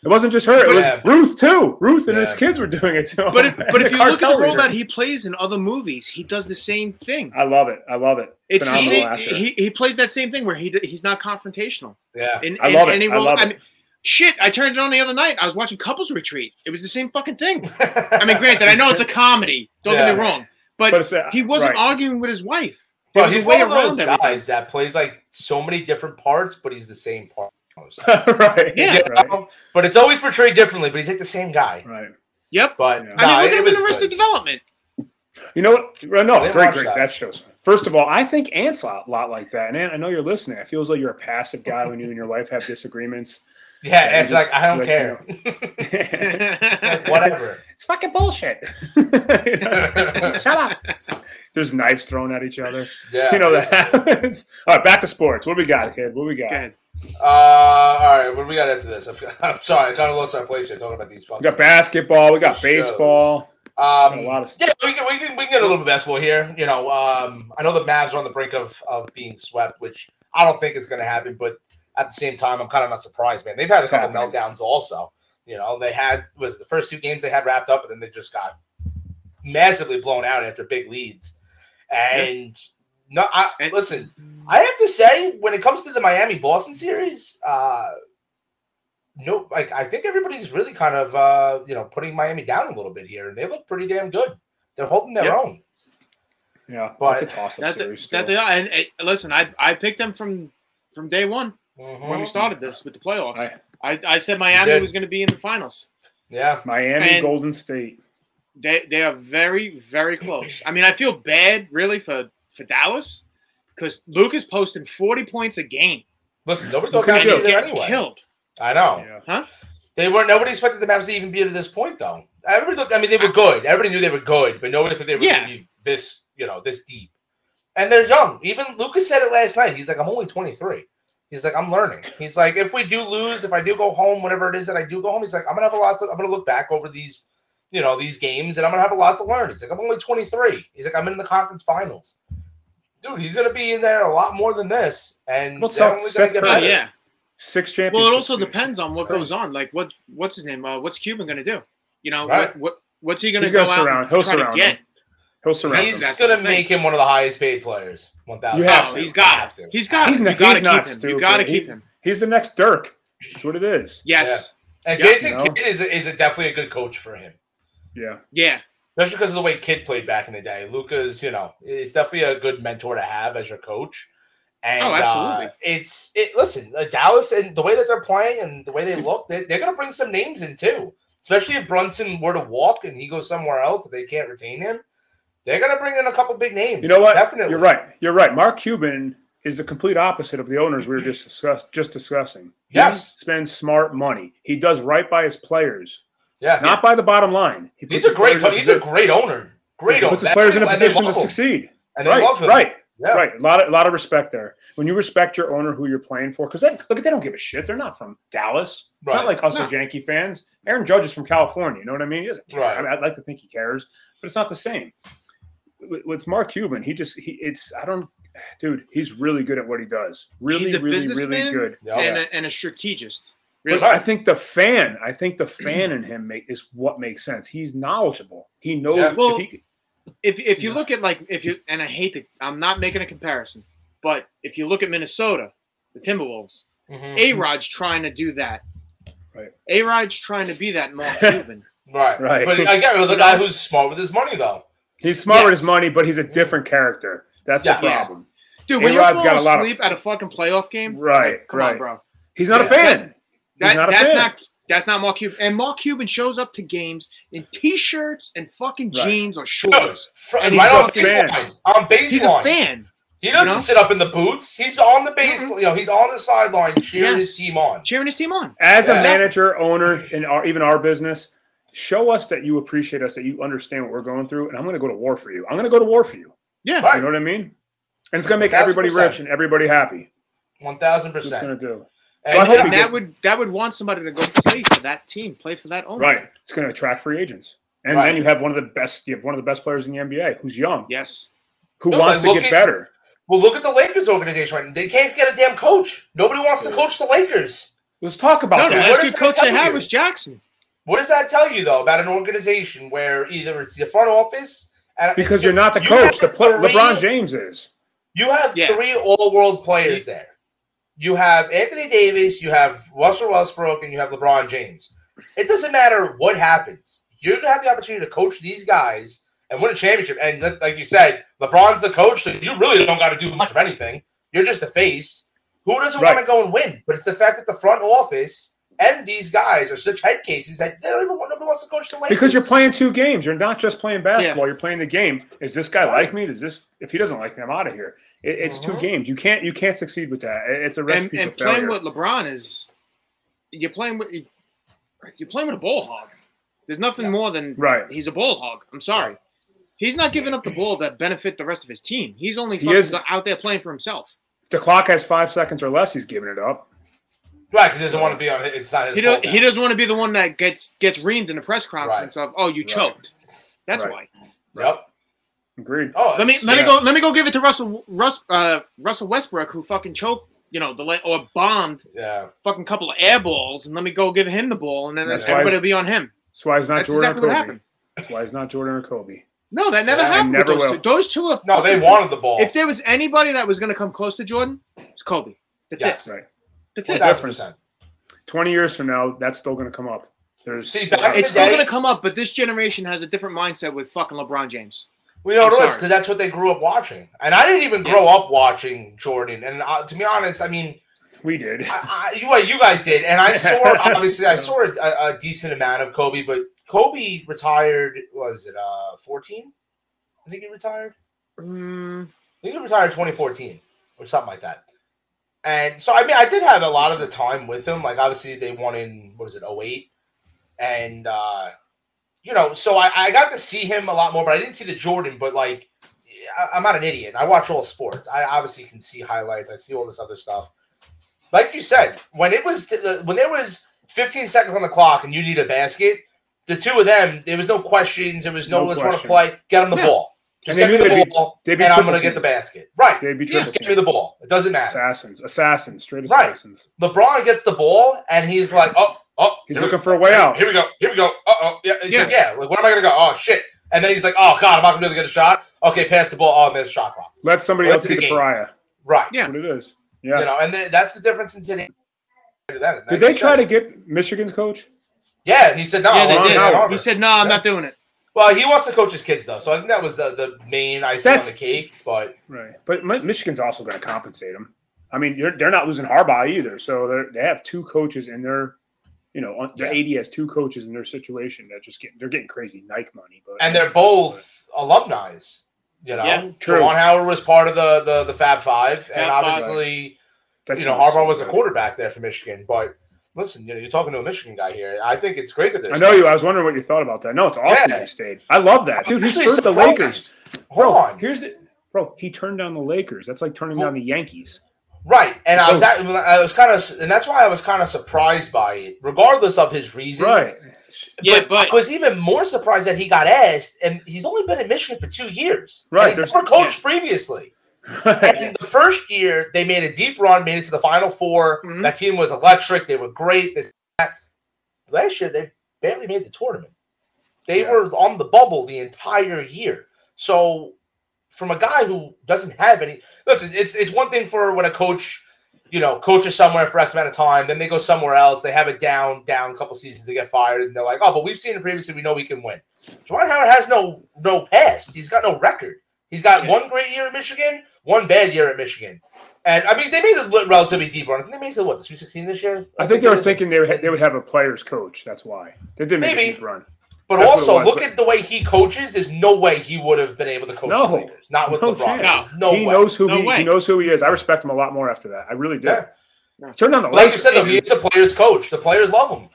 It wasn't just her. It was Yeah. Ruth too. Ruth and his kids were doing it too. But if, but if you look at the role leader. that he plays in other movies, he does the same thing. I love it. I love it. It's the Phenomenal same. actor. He, he plays that same thing where he he's not confrontational. Yeah, In, I in love it. any I love it. mean, shit, I turned it on the other night. I was watching Couples Retreat. It was the same fucking thing. I mean, granted, I know it's a comedy. Don't get me wrong, but, But uh, he wasn't right. arguing with his wife. Bro, There was he's way one of those guys everything. that plays like so many different parts, but he's the same part. right. Yeah. You Right. But it's always portrayed differently. But he's like the same guy. Right. Yep. But Yeah. nah, I mean, look it at him in was the rest good. of development. You know what? No, great, great. that. That. shows. First of all, I think Ant's a lot, lot like that. And Ant, I know you're listening. It feels like you're a passive guy when you and your wife have disagreements. Yeah, Yeah, it's just like I don't like, care. it's It's like, whatever. It's fucking bullshit. Shut up. There's knives thrown at each other. Yeah. You know that happens. All right, back to sports. What we got, kid? What we got? Go. Uh, all right, what do we got into this? I'm sorry, I kind of lost my place here talking about these. We got basketball. We got Shows. baseball. um, a lot of- yeah, we can, we can we can get a little bit of basketball here. You know, um, I know the Mavs are on the brink of of being swept, which I don't think is going to happen. But at the same time, I'm kind of not surprised, man. They've had a couple happening. meltdowns also. You know, they had was the first two games they had wrapped up, and then they just got massively blown out after big leads. And no, I And- listen. I have to say, when it comes to the Miami Boston series, uh, no, like I think everybody's really kind of uh, you know putting Miami down a little bit here, and they look pretty damn good. They're holding their Yep. own. Yeah, But- that's a toss-up That, series. that they are. And, and listen, I I picked them from from day one Mm-hmm. when we started this with the playoffs. I- I, I said Miami was going to be in the finals. Yeah, Miami, And- Golden State. They they are very very close. I mean, I feel bad really for for Dallas because Luka's posting forty points a game listen, nobody What thought can and you Miami he's do? there anyway. killed. I know Yeah. they weren't. Nobody expected the Mavs to even be at this point, though. Everybody, thought, I mean, they were good. Everybody knew they were good, but nobody thought they were Yeah. going to be this, you know, this deep. And they're young. Even Luka's said it last night. He's like, I'm only 23. He's like, I'm learning. He's like, if we do lose, if I do go home, whatever it is that I do go home, he's like, I'm gonna have a lot. To, I'm gonna look back over these, you know, these games, and I'm gonna have a lot to learn. He's like, I'm only 23. He's like, I'm in the conference finals. Dude, he's gonna be in there a lot more than this, and Well, they're Seth- only gonna get Curry- better. yeah. Six championships. Well, it also depends on what goes on. Like what what's his name? Uh, what's Cuban going to do? You know Right. what what what's he going to He's go gonna out surround- and he'll try to surround get? him. He'll surround He's him. Gonna make him one of the highest paid players. One thousand. You have Oh, to. he's got Have to. He's got He's it. not- You got to he's keep not him. You got to He- keep him. He's the next Dirk. That's what it is. Yes. And Yeah, Jason you know? Kidd is a, is a definitely a good coach for him, Yeah. Yeah. especially because of the way Kidd played back in the day. Luka's, you know, it's definitely a good mentor to have as your coach. And Oh, absolutely. uh, it's it. Listen, uh, Dallas and the way that they're playing and the way they look, they, they're going to bring some names in too. Especially if Brunson were to walk and he goes somewhere else, they can't retain him. They're going to bring in a couple big names. You know what? Definitely. You're right. You're right. Mark Cuban is the complete opposite of the owners we were just discuss, just discussing. He Yes. spends smart money. He does right by his players, Yeah, not by the bottom line. He he's a great. He's a great owner. Great he owner. puts his players in a position to succeed. And they right, love him. right, Yeah. right. A lot of a lot of respect there. When you respect your owner, who you're playing for, because look, they don't give a shit. They're not from Dallas. It's Right. not like us No. as Yankee fans. Aaron Judge is from California. You know what I mean? He doesn't care. Right. I mean, I'd like to think he cares, but it's not the same. With, with Mark Cuban, he just he it's I don't, dude. He's really good at what he does. Really, He's a really, really businessman good. Yeah. and, a, and a strategist. But I think the fan, I think the fan in him make, is what makes sense. He's knowledgeable. He knows. Yeah. if Well, he- If if you Yeah. look at like if you and I hate to I'm not making a comparison, but if you look at Minnesota, the Timberwolves, Mhm. A Rod's trying to do that. Right. A Rod's trying to be that Mark Cuban. Right. Right. But again, the guy who's smart with his money, though. He's smart with his money, but he's a different character. That's Yeah. the Yeah. problem. Dude, when you're A-Rod's falling got a lot of- asleep at a fucking playoff game, Right, like, come right. on, bro. He's not a fan. He's That, not a that's fan. not that's not Mark Cuban. And Mark Cuban shows up to games in t-shirts and fucking Right. jeans or shorts. fr- And right he's on a fan. baseline. On baseline. He's a fan. He doesn't you know? sit up in the boots. He's on the base. Mm-mm. You know, he's on the sideline cheering Yes. his team on. Cheering his team on. As a manager, owner, in our even our business, show us that you appreciate us, that you understand what we're going through, and I'm going to go to war for you. I'm going to go to war for you. Yeah. Right. You know what I mean? And it's going to make 1000%. everybody rich and everybody happy. One thousand That's what it's percent. going to do. And So I And he that gets- would that would want somebody to go play for that team, play for that owner. Right. It's going to attract free agents. And Right. then you have one of the best. You have one of the best players in the NBA who's young, Yes. who No, wants to look get at- better. Well, look at the Lakers organization right. They can't get a damn coach. Nobody wants to coach the Lakers. Let's talk about No, that. What last does good that coach they tell had you? was Jackson. What does that tell you though about an organization where either it's the front office and because you're not the you coach. The have pl- three- LeBron James is. You have Yeah. three all-world players there. You have Anthony Davis, you have Russell Westbrook, and you have LeBron James. It doesn't matter what happens. You're gonna have the opportunity to coach these guys and win a championship. And like you said, LeBron's the coach, so you really don't got to do much of anything. You're just the face. Who doesn't Right. want to go and win? But it's the fact that the front office and these guys are such head cases that they don't even want nobody wants to coach the Lakers. Because you're playing two games. You're not just playing basketball. You're playing the game. Is this guy like me? Does this? If he doesn't like me, I'm out of here. It, it's two Mhm. games. You can't. You can't succeed with that. It's a And, recipe and for playing with LeBron is you're playing with you're playing with a ball hog. There's nothing Yeah. more than Right. he's a ball hog. I'm sorry. He's not giving up the ball that benefit the rest of his team. He's only He is- out there playing for himself. If the clock has five seconds or less, he's giving it up. Right, because he doesn't want to be on. It's not his. He fault don't, he doesn't want to be the one that gets gets reamed in the press conference of, "Oh, you Right. choked." That's Right. why. Yep. Agreed. Oh, Let me it's- let me go let me go give it to Russell Russ, uh, Russell Westbrook who fucking choked, you know, the or bombed Yeah. fucking couple of air balls, and let me go give him the ball, and then That's why everybody he's- will be on him. That's why he's not That's Jordan exactly or Kobe. That's why he's not Jordan or Kobe. No, that never Yeah, happened. never with those will. two. Those two are No, they wanted the ball. If there was anybody that was going to come close to Jordan, it's Kobe. That's Yes. it. Right. That's Well, it. that's- Twenty years from now, that's still going to come up. There's See, back It's the still going to come up, but this generation has a different mindset with fucking LeBron James. We know I'm what it is sorry. because that's what they grew up watching, and I didn't even grow up watching Jordan. And uh, to be honest, I mean, we did. I, I, you, well, you guys did, and I saw obviously I saw a, a decent amount of Kobe, but Kobe retired. What was it? Uh, fourteen. I think he retired. Mm, I think he retired 2014 or something like that. And so, I mean, I did have a lot of the time with him. Like, obviously, they won in, what was it, 08? And, uh, you know, so I, I got to see him a lot more, but I didn't see the Jordan. But, like, I, I'm not an idiot. I watch all sports. I obviously can see highlights, I see all this other stuff. Like you said, when it was, when there was 15 seconds on the clock and you need a basket, the two of them, there was no questions. There was no, No let's want to play. Get them the Yeah. ball. Just And get they me knew the they'd be- ball, they'd be and I'm going to get the basket. Right. They'd be Just give me the ball. It doesn't matter. assassins, assassins, straight Right. assassins. LeBron gets the ball and he's like, oh, oh, He's here we- looking for a way out. Here we go. Here we go. Uh oh. Yeah. He's Yeah. like, yeah. Like, where am I gonna go? Oh shit. And then he's like, oh god, I'm not gonna be able to get a shot. Okay, pass the ball. Oh, miss shot clock. Let somebody Well, else it's be the the pariah. Right. Yeah. That's what it is. Yeah. You know, and then that's the difference in today. Did they try to get Michigan's coach? Yeah, and he said no. yeah, they did. He said, "No, I'm Yeah. not doing it." Well, he wants to coach his kids though, so I think that was the the main icing That's- on the cake. But Right. But Michigan's also going to compensate them. I mean, you're, they're not losing Harbaugh either. So they're, they have two coaches in their, you know, on- the Yeah. AD has two coaches in their situation that just get they're getting crazy Nike money. But and they're both alumni. You know, Yeah, true. Juwan Howard was part of the the, the Fab Five, and Fab Five. obviously. that's you know, just Harbaugh was a quarterback there for Michigan. But listen, you know, you're talking to a Michigan guy here. I think it's great that they're. I know you. I was wondering what you thought about that. No, it's awesome Yeah. that he stayed. I love that, dude. He Actually spurred the surprised. Lakers, Hold bro. on, Here's the bro. He turned down the Lakers. That's like turning Well- down the Yankees. right? And I was, at, I was kind of, and that's why I was kind of surprised by it, regardless of his reasons. Right. Yeah, but, but- I was even more surprised that he got asked, and he's only been in Michigan for two years. Right, and he's there's- never coached previously. And the first year, they made a deep run, made it to the Final 4 Mhm. That team was electric. They were great. This, that. Last year, they barely made the tournament. They Yeah. were on the bubble the entire year. So, from a guy who doesn't have any, listen, it's it's one thing for when a coach, you know, coaches somewhere for X amount of time, then they go somewhere else, they have a down, down couple seasons, they get fired, and they're like, oh, but we've seen it previously, we know we can win. Juwan Howard has no no past. He's got no record. He's got Yeah. one great year at Michigan, one bad year at Michigan. And I mean, they made a relatively deep run. I think they made it to what the Sweet Sixteen this year. I think they were thinking they would, ha- they would have a players coach. That's why they didn't make Maybe. a deep run. But That's also, look but- at the way he coaches. There's no way he would have been able to coach No. the Lakers. Not with No LeBron. chance. There's No he way. knows who No he, way. he knows who he is. I respect him a lot more after that. I really do. Yeah. Turn down the Like you said, though, he's a player's coach. The players love him.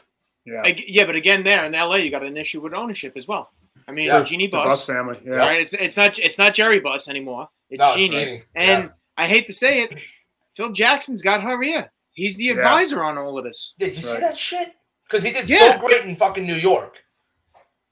yeah. Ag- Yeah, but again, there in LA, you got an issue with ownership as well. I mean, Yeah. Jeanie The Buss, Buss family. Yeah. right? It's it's not it's not Jerry Buss anymore. It's No, Jeanie. Jeanie. And Yeah. I hate to say it, Phil Jackson's got her ear. He's the Yeah. advisor on all of this. Did you see that shit? Because he did Yeah. so great in fucking New York.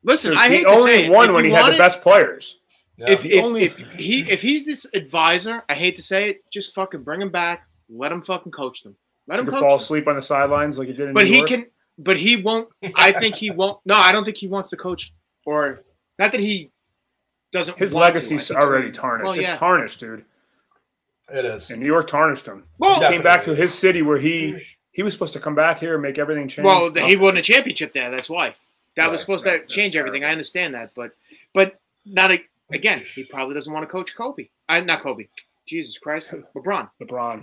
Listen, I he hate to only say it. won when you he had the best players. Yeah. If, if, only- if he if he's this advisor, I hate to say it, just fucking bring him back. Let him fucking coach them. Let him could coach fall them. asleep on the sidelines like he did in But New he York. can. But he won't. I think he won't. No, I don't think he wants to coach. Or not that he doesn't. His want to. I legacy's he- already tarnished. Well, It's yeah. tarnished, dude. it is. And New York tarnished him. Well, Yeah. Came back to his city where he he was supposed to come back here and make everything change. well, he won a championship there. That's why. That was supposed right, to that's change everything. terrible. I understand that, but but not a, again. He probably doesn't want to coach Kobe. I not Kobe. Jesus Christ, LeBron. LeBron.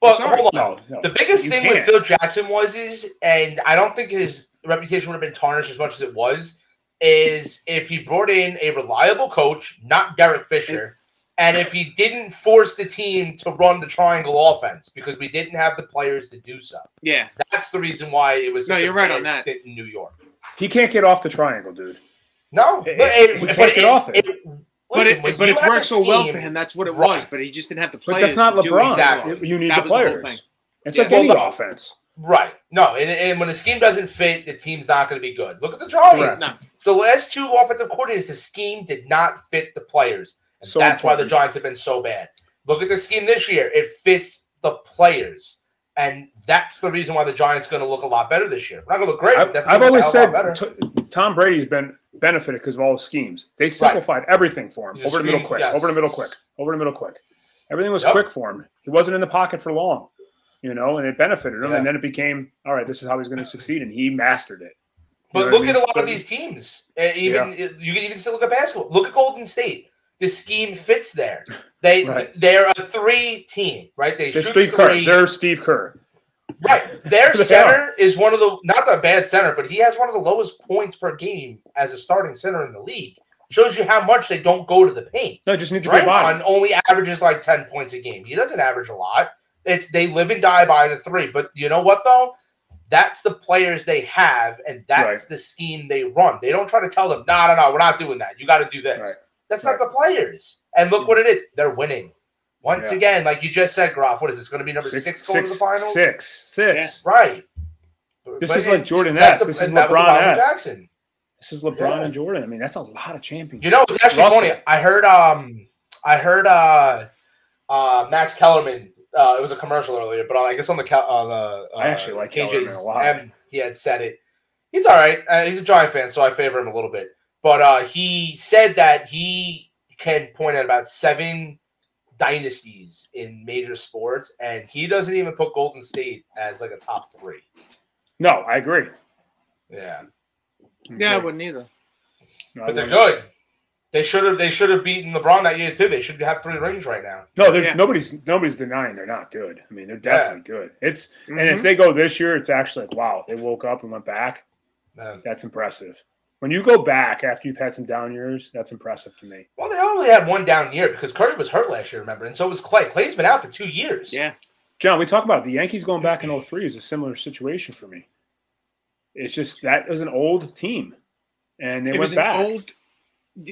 But sorry. hold on. No, no. The biggest You thing can't. with Phil Jackson was is, and I don't think his reputation would have been tarnished as much as it was, is if he brought in a reliable coach, not Derek Fisher, and if he didn't force the team to run the triangle offense because we didn't have the players to do so. Yeah, That's the reason why it was. No, you're right on that. In New York. He can't get off the triangle, dude. No, It- but it- it, he can't get off it. But it, when but it have a worked so well for him. That's what it Right. was. But he just didn't have the But players. that's not to do LeBron. Exactly. You need That the was the players. thing. it's Yeah. like any Well, no. offense. Right. No, and, and when the scheme doesn't fit, the team's not going to be good. Look at the Giants. No. The last two offensive coordinators, the scheme did not fit the players. And So that's why the. Giants have been so bad. Look at the scheme this year. It fits the players. And that's the reason why the Giants are going to look a lot better this year. We're not going to look great, definitely I've always said of a lot better. t- Tom Brady's been benefited because of all the schemes. They simplified everything for him. Over the middle quick. yes. Over the middle quick. Over the middle quick. Everything was Yep. quick for him. He wasn't in the pocket for long. You know, and it benefited him. Yeah. And then it became all right. This is how he's going to succeed, and he mastered it. But You know look I at a lot So- of these teams. Uh, even you can even still look at basketball. Look at Golden State. The scheme fits there. They Right. they're a three team, right? They They're shoot Steve Kerr. three. They're Steve Kerr. Right. Their center is one of the not the bad center, but he has one of the lowest points per game as a starting center in the league. Shows you how much they don't go to the paint. No, just a good body. Draymond only averages like 10 points a game. He doesn't average a lot. It's they live and die by the three. But you know what though? That's the players they have, and that's Right. the scheme they run. They don't try to tell them, no, no, no, we're not doing that. You got to do this. Right. That's not the players. And look what it is. They're winning. Once Yeah. again, like you just said, Groff, what is this going to be number six, going to the finals? Six. Six. Right. This But is like Jordan that's S. the- This is and that was the LeBron S. Jackson. This is LeBron Yeah. and Jordan. I mean, that's a lot of championships. You know, it's actually Russell. funny. I heard um I heard uh uh Max Kellerman uh it was a commercial earlier, but I guess on the Kel- uh, the uh, I actually like Kellerman a lot. M, he had said it. He's all right. Uh, he's a Giant fan, so I favor him a little bit. But uh he said that he can point at about seven dynasties in major sports, and he doesn't even put Golden State as like a top three. no, I agree. Yeah. Yeah, I wouldn't either. No, But they're good. They should have. They should have beaten LeBron that year too. They should have three rings right now. No, they're, Yeah. nobody's nobody's denying they're not good. I mean, they're definitely good. It's and Mhm. if they go this year, it's actually like wow, they woke up and went back. Um, That's impressive. When you go back after you've had some down years, that's impressive to me. well, they only had one down year because Curry was hurt last year. Remember, and so was Clay. Clay's been out for two years. Yeah. John, we talk about it. the Yankees going back in 03 is a similar situation for me. It's just that was an old team, and they it went was an back. old.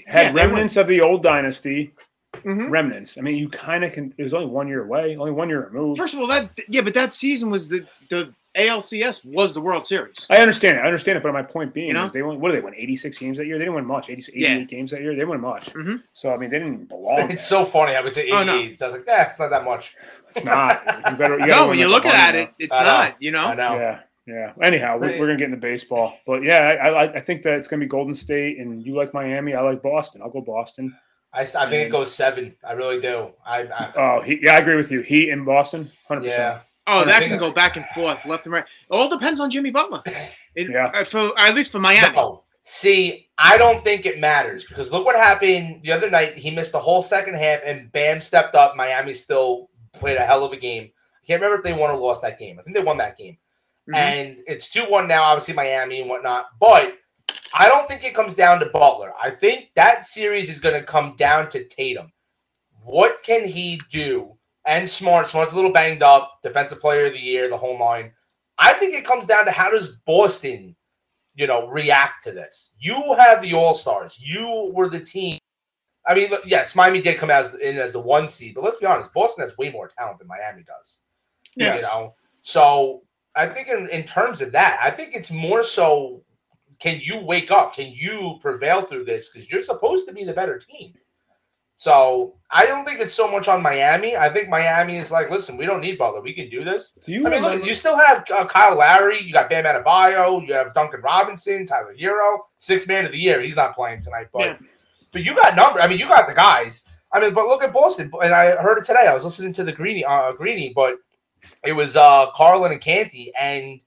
Had yeah, they remnants of the old dynasty. went- Mhm. Remnants. I mean, you kind of can. It was only one year away, only one year removed. First of all, that yeah, but that season was the the ALCS was the World Series. I understand it. I understand it. But my point being You know? is they won. What did they win? 86 games that year. They didn't win much. 80, 88 Yeah. games that year. They didn't win much. Mhm. So I mean, they didn't belong. there. It's so funny. I was at Oh, no. So I was like, nah, it's not that much. It's not. You better. You gotta No, win when you're like looking at it, it's I know. not. You know. I know. Yeah, yeah. Anyhow, we're, we're gonna get into baseball, but yeah, I, I, I think that it's gonna be Golden State, and you like Miami. I like Boston. I'll go Boston. I, I think it goes seven. I really do. I, I Oh, he, yeah, I agree with you. Heat in Boston, hundred yeah. percent. Oh, that can go back and forth, left and right. It all depends on Jimmy Butler. It, Yeah. uh, for at least for Miami. No. See, I don't think it matters because look what happened the other night. He missed the whole second half, and Bam stepped up. Miami still played a hell of a game. I can't remember if they won or lost that game. I think they won that game. Mhm. and it's 2 1 now, obviously, Miami and whatnot. But I don't think it comes down to Butler. I think that series is going to come down to Tatum. What can he do? And Smart. Smart's a little banged up, defensive player of the year, the whole nine. I think it comes down to how does Boston, you know, react to this? You have the All Stars. You were the team. I mean, yes, Miami did come as in as the one seed, but let's be honest, Boston has way more talent than Miami does. Yes. You know, so I think in, in terms of that, I think it's more so can you wake up? Can you prevail through this? Because you're supposed to be the better team. So I don't think it's so much on Miami. I think Miami is like, listen, we don't need Butler. We can do this. Do you I mean, remember? look, you still have uh, Kyle Lowry. You got Bam Adebayo. You have Duncan Robinson, Tyler Herro, six man of the year. He's not playing tonight, but Yeah. but you got number. I mean, you got the guys. I mean, but look at Boston. And I heard it today. I was listening to the Greeny, uh, Greeny, but it was uh, Carlin and Canty, and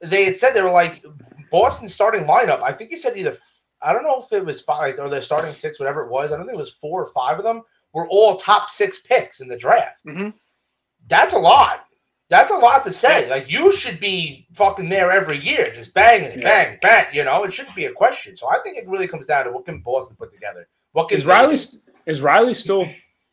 they had said they were like Boston's starting lineup. I think he said either I don't know if it was five or their starting six, whatever it was. I don't think it was four or five of them were all top six picks in the draft. Mhm. That's a lot. That's a lot to say. Like you should be fucking there every year, just banging it, Yeah. bang, bang. You know, it shouldn't be a question. So I think it really comes down to what can Boston put together. What can is Riley is Riley still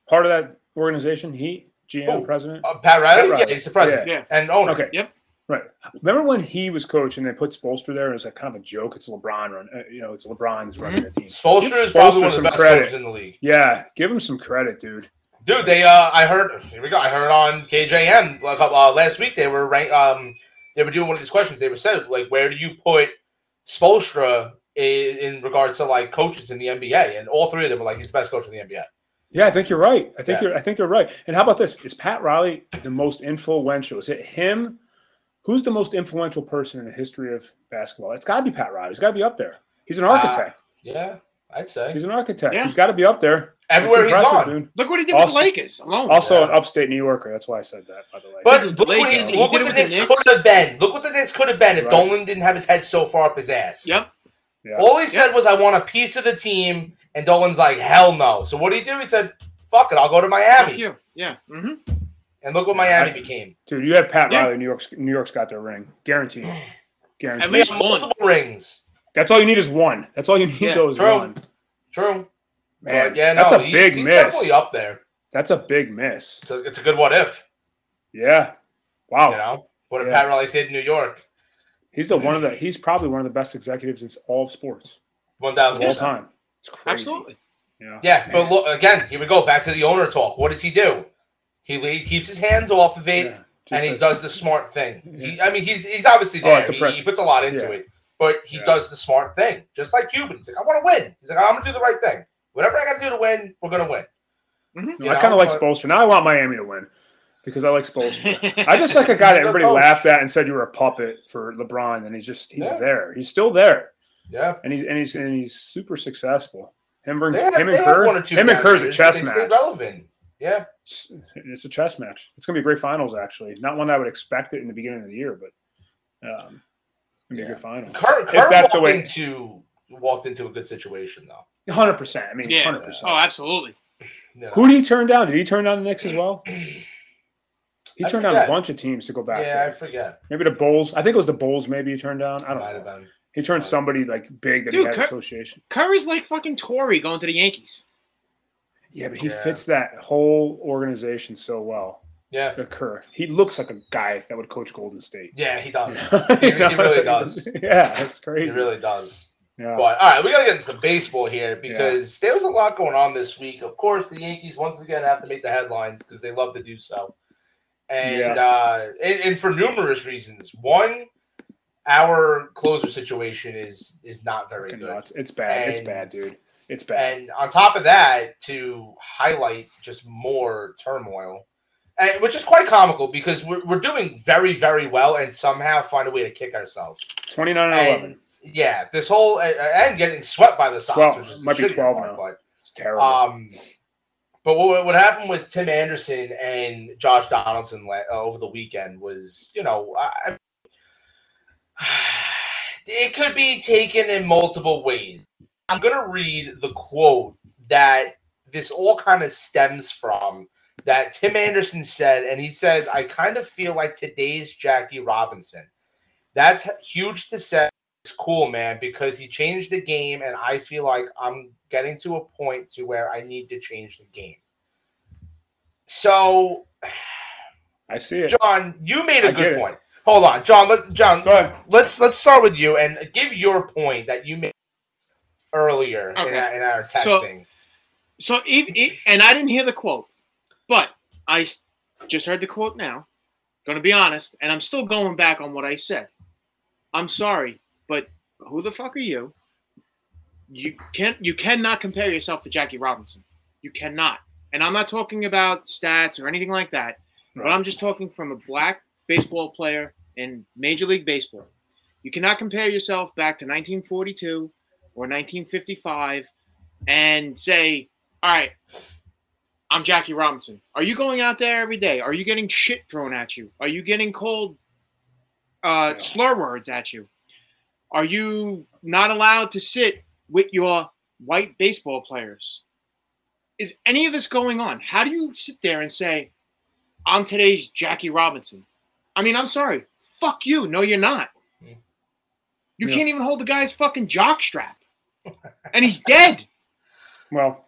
part of that organization? He GM Who? president. uh, Pat Riley? Pat Riley. Yeah, he's the president Yeah. and owner. Okay. Yep. Right. Remember when he was coach and they put Spolster there? and It was like kind of a joke. It's LeBron run. uh, You know, it's LeBron's running the team. Spolster Give is probably Spoelstra one of the best credit. coaches in the league. Yeah, give him some credit, dude. Dude, they uh, I heard here we go. I heard on KJM uh, last week they were rank, um they were doing one of these questions. They were said like where do you put Spoelstra in, in regards to like coaches in the NBA? And all three of them were like he's the best coach in the NBA. Yeah, I think you're right. I think Yeah. you're. I think they're right. And how about this? Is Pat Riley the most influential? Is it him? Who's the most influential person in the history of basketball? It's got to be Pat Riley. He's got to be up there. He's an ah, architect. Yeah, I'd say He's an architect. Yeah. He's got to be up there. everywhere It's he's impressive, gone. dude. Look what he did with the Lakers alone. Also, Yeah. an upstate New Yorker. That's why I said that. By the way. But He look the what, he, he look what it the with the Knicks Knicks. could have been. Look what the Knicks could have been if Right. Dolan didn't have his head so far up his ass. Yep. yeah. All he said was, "I want a piece of the team," and Dolan's like, "Hell no." So what did he do? He said, "Fuck it, I'll go to Fuck Miami." you. Yeah. hmm And look what Miami I- became. Dude, you have Pat Yeah. Riley. New York's New York's got their ring, guaranteed. At Guaranteed. He least has one. multiple rings. That's all you need is one. That's all you need. Yeah. though is True. one. True. Man, But yeah, no, that's a he's, big he's miss. definitely up there. That's a big miss. It's a, it's a good what if. Yeah. Wow. You know what if Yeah. Pat Riley stayed in New York? He's the one of the. He's probably one of the best executives in all of sports thousand all time. It's crazy. Absolutely. Yeah. Yeah, but look again. Here we go back to the owner talk. What does he do? He, he keeps his hands off of it, Yeah. And he says- does the smart thing. He, I mean, he's he's obviously Oh, there. it's the he, he puts a lot into Yeah. it, but he Yeah. does the smart thing, just like Cuban. He's like, I want to win. He's like, I'm gonna do the right thing. Whatever I got to do to win, we're gonna win. hmm You I kind of like but- Spolster. Now I want Miami to win because I like Spolster. I just like a guy that He's a good everybody coach. laughed at and said you were a puppet for LeBron, and he's just he's Yeah. there. He's still there, Yeah, and he's and he's and he's super successful. Him, and- they had, him they and had Kerr. one or two. Him and down Kerr's a chess match. stayed relevant. Yeah, It's, it's a chess match. It's gonna be a great finals, actually. Not one I would expect it in the beginning of the year, but um, it's gonna be Yeah. a good final. Kerr, Kerr that's the walked way- into walked into a good situation though. Hundred percent. I mean, Yeah. hundred Oh, percent. Oh absolutely. You know? Who did he turn down? Did he turn down the Knicks as well? He I turned down a bunch of teams to go back Yeah, I forget. Maybe the Bulls. I think it was the Bulls. Maybe he turned down. I don't Might have know. Been. He turned somebody like big that Dude, he had Kerr- association. Curry's like fucking Tory going to the Yankees. Yeah, but he Yeah. fits that whole organization so well. Yeah, The Kerr. He looks like a guy that would coach Golden State. yeah, he does. he, he really does. Yeah, that's crazy. He really does. yeah. But all right, we gotta get into some baseball here because there was a lot going on this week. Of course, the Yankees once again have to make the headlines because they love to do so, and Yeah. uh, and, and for numerous reasons. One, our closer situation is is not very good, nuts. It's bad. it's bad, dude. It's bad. and on top of that, to highlight just more turmoil. And, which is quite comical because we're, we're doing very, very well and somehow find a way to kick ourselves. 29 and And 11. yeah, this whole and getting swept by the Sox, Twelve. which is Might be 12 part, now. But, It's terrible. um, but what, what happened with Tim Anderson and Josh Donaldson uh, over the weekend was, you know, I, it could be taken in multiple ways. I'm gonna read the quote that this all kind of stems from that Tim Anderson said, and he says, "I kind of feel like today's Jackie Robinson." That's huge to say. It's cool, man, because he changed the game, and I feel like I'm getting to a point to where I need to change the game. So, I see it. John, you made a I good it. Point. Hold on, John. Let, John, Go ahead. let's let's start with you and give your point that you made earlier in, Okay. our, in our texting. So, if, if, and I didn't hear the quote, but I just heard the quote now. Going to be honest, and I'm still going back on what I said. I'm sorry, but who the fuck are you? You can't. You cannot compare yourself to Jackie Robinson. You cannot. And I'm not talking about stats or anything like that. But I'm just talking from a black baseball player in Major League Baseball. You cannot compare yourself back to 1942 or 1955 and say, all right, I'm Jackie Robinson. Are you going out there every day? Are you getting shit thrown at you? Are you getting cold uh, Yeah. slur words at you? Are you not allowed to sit with your white baseball players? Is any of this going on? How do you sit there and say, I'm today's Jackie Robinson? I mean, I'm sorry. Fuck you. No, you're not. Hmm. You Yeah. can't even hold the guy's fucking jock strap. and he's dead. Well,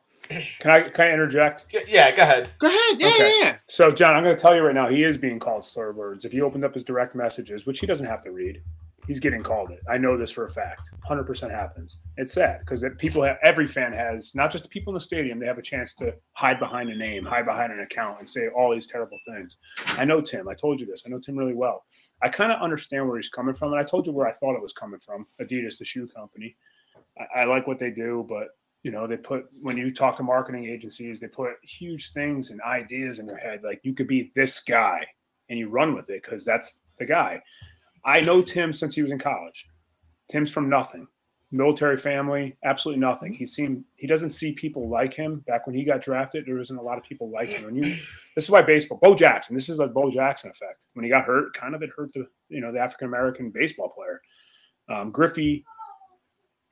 Can I can I interject? Yeah, go ahead. Go ahead. Yeah, Okay. yeah, yeah. So, John, I'm going to tell you right now, he is being called slur words. If you opened up his direct messages, which he doesn't have to read, he's getting called it. I know this for a fact. 100% happens. It's sad because people have, every fan has, not just the people in the stadium, they have a chance to hide behind a name, hide behind an account, and say all these terrible things. I know Tim. I told you this. I know Tim really well. I kind of understand where he's coming from, and I told you where I thought it was coming from Adidas, the shoe company. I, I like what they do, but you know they put when you talk to marketing agencies they put huge things and ideas in their head like you could be this guy and you run with it because that's the guy i know tim since he was in college. Tim's from nothing. Military family absolutely nothing. He seemed he doesn't see people like him. Back when he got drafted there wasn't a lot of people like him. And you this is why baseball bo jackson this is a bo jackson effect. When he got hurt kind of it hurt the you know the african american baseball player. Um, griffey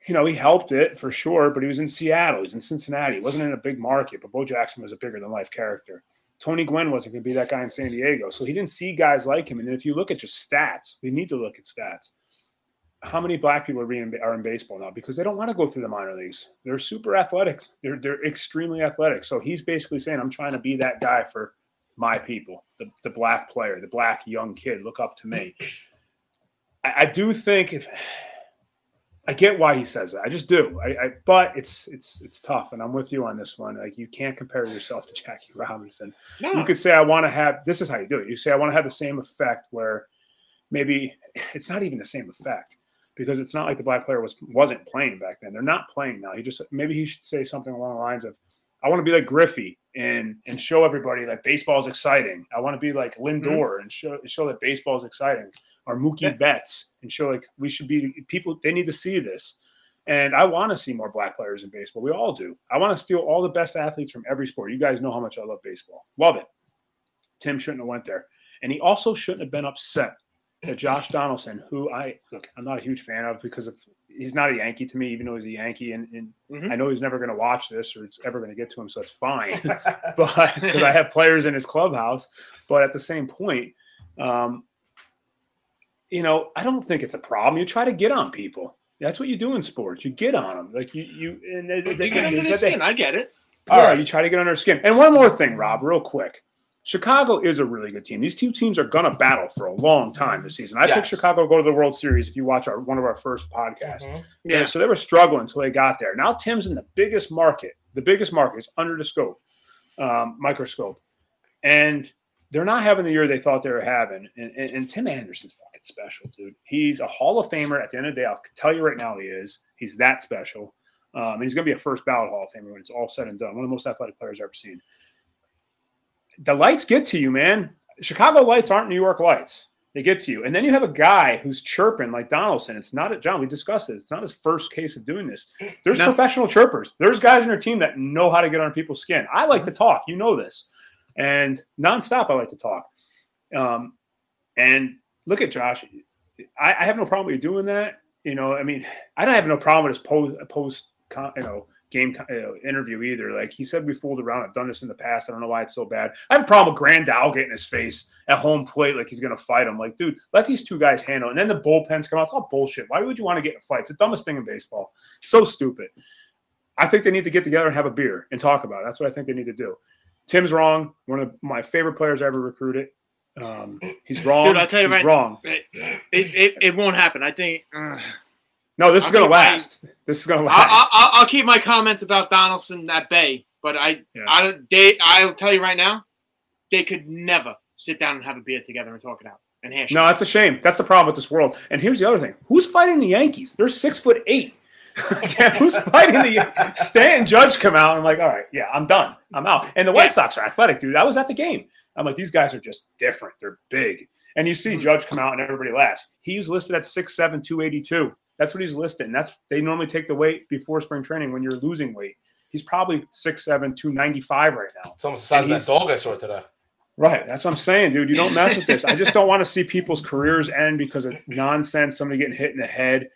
you know, he helped it for sure, but he was in Seattle. He's in Cincinnati. He wasn't in a big market, but Bo Jackson was a bigger than life character. Tony Gwynn wasn't going to be that guy in San Diego. So he didn't see guys like him. And if you look at just stats, we need to look at stats. How many black people are in, are in baseball now? Because they don't want to go through the minor leagues. They're super athletic. They're, they're extremely athletic. So he's basically saying, I'm trying to be that guy for my people, the, the black player, the black young kid. Look up to me. I, I do think if I get why he says that. I just do. I, I, but it's it's it's tough, and I'm with you on this one. Like you can't compare yourself to Jackie Robinson. No. You could say I want to have. This is how you do it. You say I want to have the same effect where maybe it's not even the same effect because it's not like the black player was wasn't playing back then. They're not playing now. He just maybe he should say something along the lines of I want to be like Griffey and and show everybody that baseball is exciting. I want to be like Lindor mm-hmm. and show show that baseball is exciting. Or Mookie Yeah. Betts and show like we should be people. They need to see this. And I want to see more black players in baseball. We all do. I want to steal all the best athletes from every sport. You guys know how much I love baseball. Love it. Tim shouldn't have went there, and he also shouldn't have been upset that Josh Donaldson, who I look, I'm not a huge fan of because of he's not a Yankee to me, even though he's a Yankee, and, and Mhm. I know he's never going to watch this or it's ever going to get to him, so it's fine. but because I have players in his clubhouse, but at the same point, um, you know, I don't think it's a problem. You try to get on people. That's what you do in sports. You get on them, like you you and they, they, You get under they their said they- skin. I get it. yeah, All right. you try to get under their skin. And one more thing, Rob, real quick. Chicago is a really good team. These two teams are gonna battle for a long time this season. I picked Yes. Chicago to go to the World Series. If you watch our one of our first podcasts, Mhm. Yeah. so they were struggling until they got there. Now Tim's in the biggest market. The biggest market is under the scope, um, microscope, and they're not having the year they thought they were having. And, and, and Tim Anderson's fucking special, dude. He's a Hall of Famer. At the end of the day, I'll tell you right now, he is. He's that special. Um, and he's going to be a first ballot Hall of Famer when it's all said and done. One of the most athletic players I've ever seen. The lights get to you, man. Chicago lights aren't New York lights. They get to you. And then you have a guy who's chirping like Donaldson. It's not a John. We discussed it. It's not his first case of doing this. There's No. professional chirpers. There's guys in your team that know how to get on people's skin. I like to talk. You know this. And nonstop, I like to talk. Um, and look at Josh. I, I have no problem with you doing that. You know, I mean, I don't have no problem with his post, post you know, game you know, interview either. Like he said, we fooled around. I've done this in the past. I don't know why it's so bad. I have a problem with Grandal getting his face at home plate like he's going to fight him. Like, dude, let these two guys handle. it. And then the bullpens come out. It's all bullshit. Why would you want to get in a fight? It's the dumbest thing in baseball. So stupid. I think they need to get together and have a beer and talk about it. That's what I think they need to do. Tim's wrong. One of my favorite players I ever recruited. Um, he's wrong. Dude, I'll tell you he's right- wrong. It, it, it, won't happen. I think. Uh, No, this is I'll gonna keep my- last. This is gonna last. I'll, I'll keep my comments about Donaldson at bay, but I, Yeah. I don't. They, I'll tell you right now, they could never sit down and have a beer together and talk it out and hash. No, that's a shame. That's the problem with this world. And here's the other thing: who's fighting the Yankees? They're six foot eight. who's fighting the Yan- Stan Judge come out and I'm like, all right, yeah, I'm done. I'm out. And the White Yeah. Sox are athletic, dude. I was at the game. I'm like, these guys are just different. They're big. And you see Mhm. Judge come out and everybody laughs. He's listed at 6'7", 282. That's what he's listed. And that's they normally take the weight before spring training when you're losing weight. He's probably 6'7", 295 right now. It's almost the size of that dog I saw today. Right. That's what I'm saying, dude. You don't mess with this. I just don't want to see people's careers end because of nonsense, somebody getting hit in the head.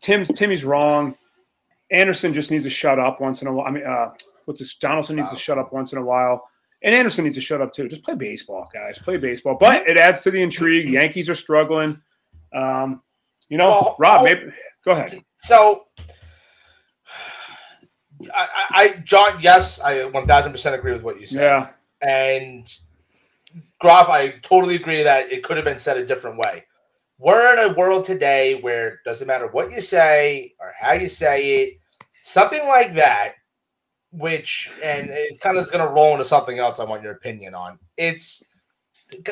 Tim's Timmy's wrong. Anderson just needs to shut up once in a while. I mean, uh, what's this? Donaldson needs to shut up once in a while. And Anderson needs to shut up too. Just play baseball, guys. Play baseball. But it adds to the intrigue. Yankees are struggling. Um, you know, Well, Rob, oh- maybe go ahead. So I, I, John, yes, I 1000% agree with what you said. Yeah. And Groff, I totally agree that it could have been said a different way. We're in a world today where it doesn't matter what you say or how you say it, something like that, which, and it kind of is going to roll into something else I want your opinion on. It's,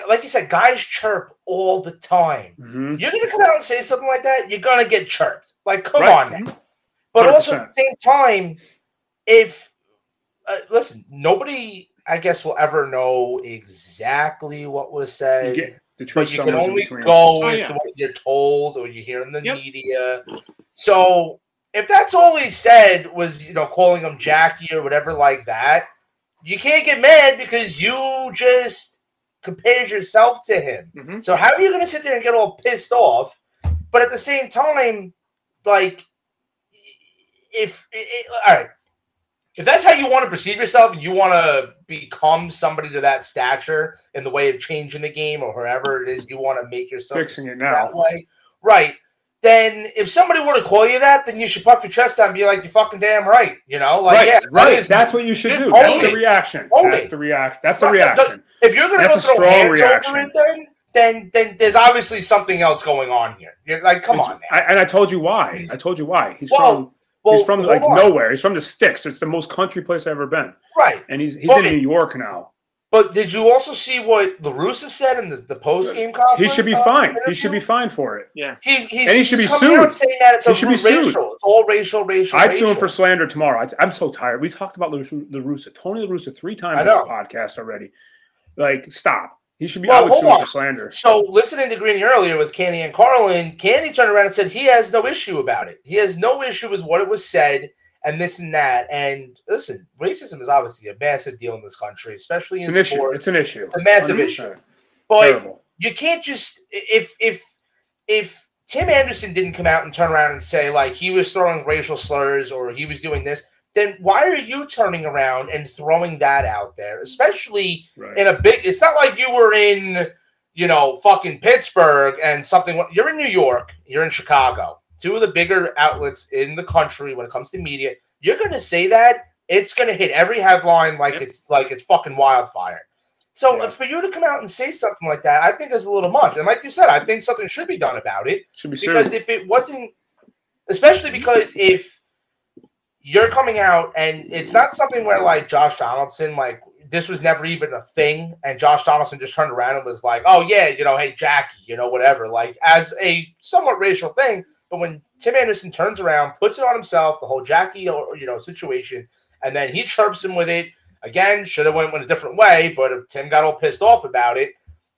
like you said, guys chirp all the time. Mhm. You're gonna come out and say something like that, you're gonna get chirped. Like, come Right. on now. But also at the same time, if uh, listen, nobody, I guess, will ever know exactly what was said. Get the truth but you can somewhere only go Oh, with yeah. what you're told or you hear in the Yep. media. So if that's all he said was, you know, calling him Jackie or whatever like that, you can't get mad because you just compared yourself to him. Mhm. So how are you going to sit there and get all pissed off? But at the same time, like, if i i- all right, if that's how you want to perceive yourself and you want to become somebody to that stature in the way of changing the game or whoever it is you want to make yourself Fixing it now. that way, right? Then if somebody were to call you that, then you should puff your chest out and be like, "You fucking damn right," you know, like right, yeah, right. That's what you should do. That's the reaction. That's it. the reaction. That's the reaction. if you're gonna That's go throw hands reaction. over it, then then then there's obviously something else going on here. You're like, come It's- on. I, and I told you why. I told you why. He's Well, from Well, he's from like on. nowhere. He's from the sticks. It's the most country place I've ever been. right? And he's he's Okay. in New York now. But did you also see what La Russa said in the, the post game conference? He should be uh, fine. He should be fine for it. Yeah. He, he's, And he should he's be coming out sued. saying that it's He should be racial. sued. It's all racial, racial. I'd sue him for slander tomorrow. I, I'm so tired. We talked about LaRussa, LaRussa Tony LaRussa three times I on this podcast already. Like, stop. He should be. Well, hold on. for slander. So listening to Greeny earlier with Canty and Carlin, Canty turned around and said he has no issue about it. He has no issue with what it was said and this and that. And listen, racism is obviously a massive deal in this country, especially It's in an issue. It's an issue. It's a massive 100%. issue. But Terrible. you can't just if if if Tim Anderson didn't come out and turn around and say like he was throwing racial slurs or he was doing this, then why are you turning around and throwing that out there? Especially Right. in a big it's not like you were in you know fucking Pittsburgh and something you're in New York, you're in Chicago. Two of the bigger outlets in the country when it comes to media. You're going to say that it's going to hit every headline like Yep. it's like it's fucking wildfire. So Yeah. for you to come out and say something like that, I think is a little much. And like you said, I think something should be done about it should be because if it wasn't, especially because if you're coming out and it's not something where like Josh Donaldson, like this was never even a thing, and Josh Donaldson just turned around and was like, "Oh yeah, you know, hey Jackie, you know, whatever," like as a somewhat racial thing. But when Tim Anderson turns around, puts it on himself, the whole Jackie, or you know, situation, and then he chirps him with it again. Should have went in a different way, but Tim got all pissed off about it,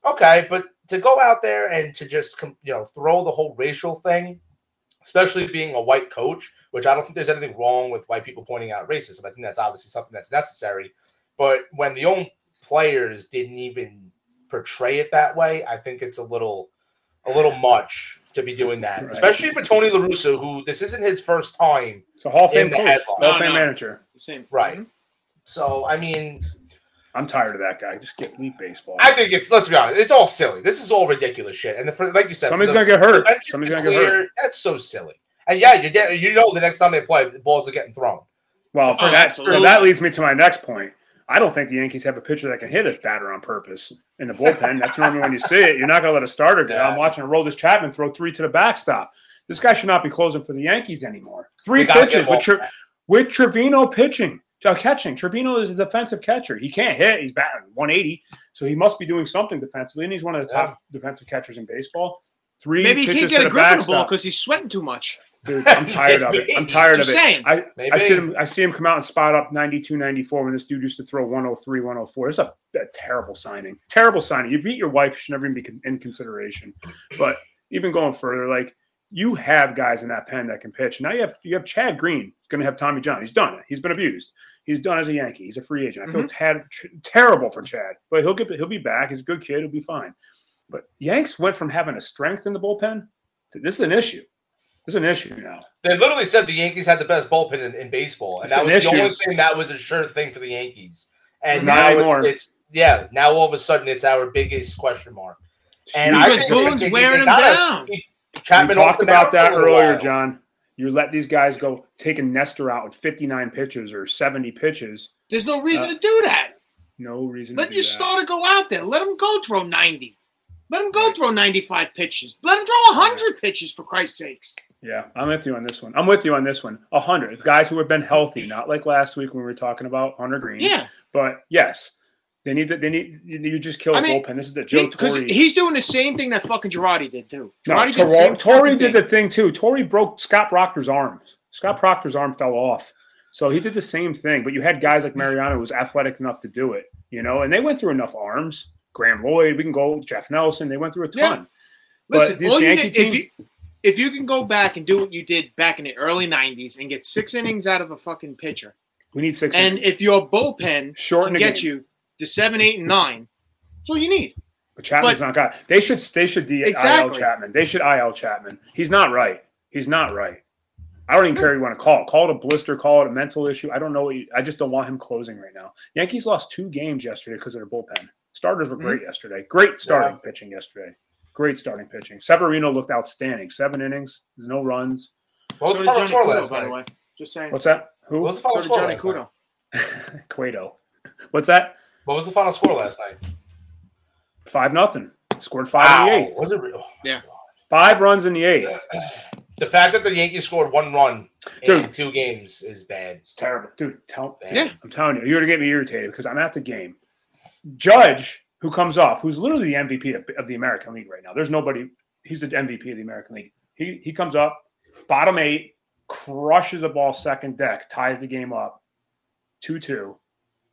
okay. But to go out there and to just you know throw the whole racial thing, especially being a white coach, which I don't think there's anything wrong with white people pointing out racism. I think that's obviously something that's necessary. But when the own players didn't even portray it that way, I think it's a little a little much to be doing that, Right. especially for Tony La Russa, who this isn't his first time. It's a Hall of Fame the coach. Hall of Fame manager. The same. Right. Mhm. So I mean, I'm tired of that guy. Just get leap baseball. I think it's let's be honest, it's all silly. This is all ridiculous shit. And the, like you said, Somebody's the- gonna get hurt. Somebody's gonna get hurt. That's so silly. And yeah, you get you know the next time they play, the balls are getting thrown. Well, for Oh, that, absolutely. so that leads me to my next point. I don't think the Yankees have a pitcher that can hit a batter on purpose in the bullpen. That's normally when you see it. You're not going to let a starter go. Yeah. I'm watching Aroldis Chapman throw three to the backstop. This guy should not be closing for the Yankees anymore. Three pitches with, Tre- with Trevino pitching, uh, catching. Trevino is a defensive catcher. He can't hit. He's batting 180, so he must be doing something defensively. And he's one of the top defensive catchers in baseball. Three Maybe he pitches can't to get the a grip of the ball because he's sweating too much. Dude, I'm tired of it. I'm tired of it. saying. I, Maybe. I see him. I see him come out and spot up 92, 94 when this dude used to throw 103, 104. It's a, a terrible signing. Terrible signing. You beat your wife. You should never even be con- in consideration. But even going further, like you have guys in that pen that can pitch. Now you have you have Chad Green. Going to have Tommy John. He's done it. He's been abused. He's done as a Yankee. He's a free agent. I feel mm-hmm. tad, tr- terrible for Chad, but he'll get he'll be back. He's a good kid. He'll be fine. But Yanks went from having a strength in the bullpen to this is an issue. This is an issue now. They literally said the Yankees had the best bullpen in, in baseball, and It's that an was the only thing that was a sure thing for the Yankees. And It's not now anymore. it's, it's yeah, now all of a sudden it's our biggest question mark. And I think they- Boone's they- they wearing him gotta down. keep We Chapman talked about mound for a that earlier, while. John. You let these guys go take a Nestor out with 59 pitches or 70 pitches. There's no reason Uh, to do that. No reason. Let to do your that. starter go out there. Let him go throw 90. Let him go throw 95 pitches. Let him throw 100 pitches, for Christ's sakes. Yeah, I'm with you on this one. I'm with you on this one. A hundred guys who have been healthy, not like last week when we were talking about Hunter Green. Yeah. but yes, they need to. They need. You just kill I mean, bullpen. This is the Joe Because Torre. he's doing the same thing that fucking Girardi did, too. No, Girardi did the same Torre, Torre did thing. the thing too. Torre broke Scott Proctor's arm. Scott Proctor's arm fell off. So he did the same thing, but you had guys like Mariano who was athletic enough to do it, you know, and they went through enough arms. Graeme Lloyd, we can go Jeff Nelson, they went through a Yeah. ton. Listen, But this all you Yankee need, team- if, you, if you can go back and do what you did back in the early 90s and get six innings out of a fucking pitcher, We need six. and if your bullpen shorten can get game. you to seven, eight, and nine, that's all you need. But Chapman's But- not got. They should. They should IL Exactly. Chapman. They should IL Chapman. He's not right. He's not right. I don't even care. What you want to call it. Call it a blister. Call it a mental issue. I don't know. What you, I just don't want him closing right now. Yankees lost two games yesterday because of their bullpen. Starters were Mm-hmm. great yesterday. Great starting pitching yesterday. Great starting pitching. Severino looked outstanding. Seven innings. No runs. What was So the final score Cueto, last by the way. Just saying. What's that? What Who? was the final so score Johnny last night? Cueto. Cueto. What's that? What was the final score last night? Five nothing. Scored five in the eighth. Was it real? Yeah. Oh, five runs in the eighth. The fact that the Yankees scored one run in two games is bad. It's terrible, dude. Tell, Yeah. I'm telling you, you're gonna get me irritated because I'm at the game. Judge, who comes up, who's literally the MVP of, of the American League right now. There's nobody. He's the MVP of the American League. He he comes up, bottom eight, crushes a ball second deck, ties the game up, two two.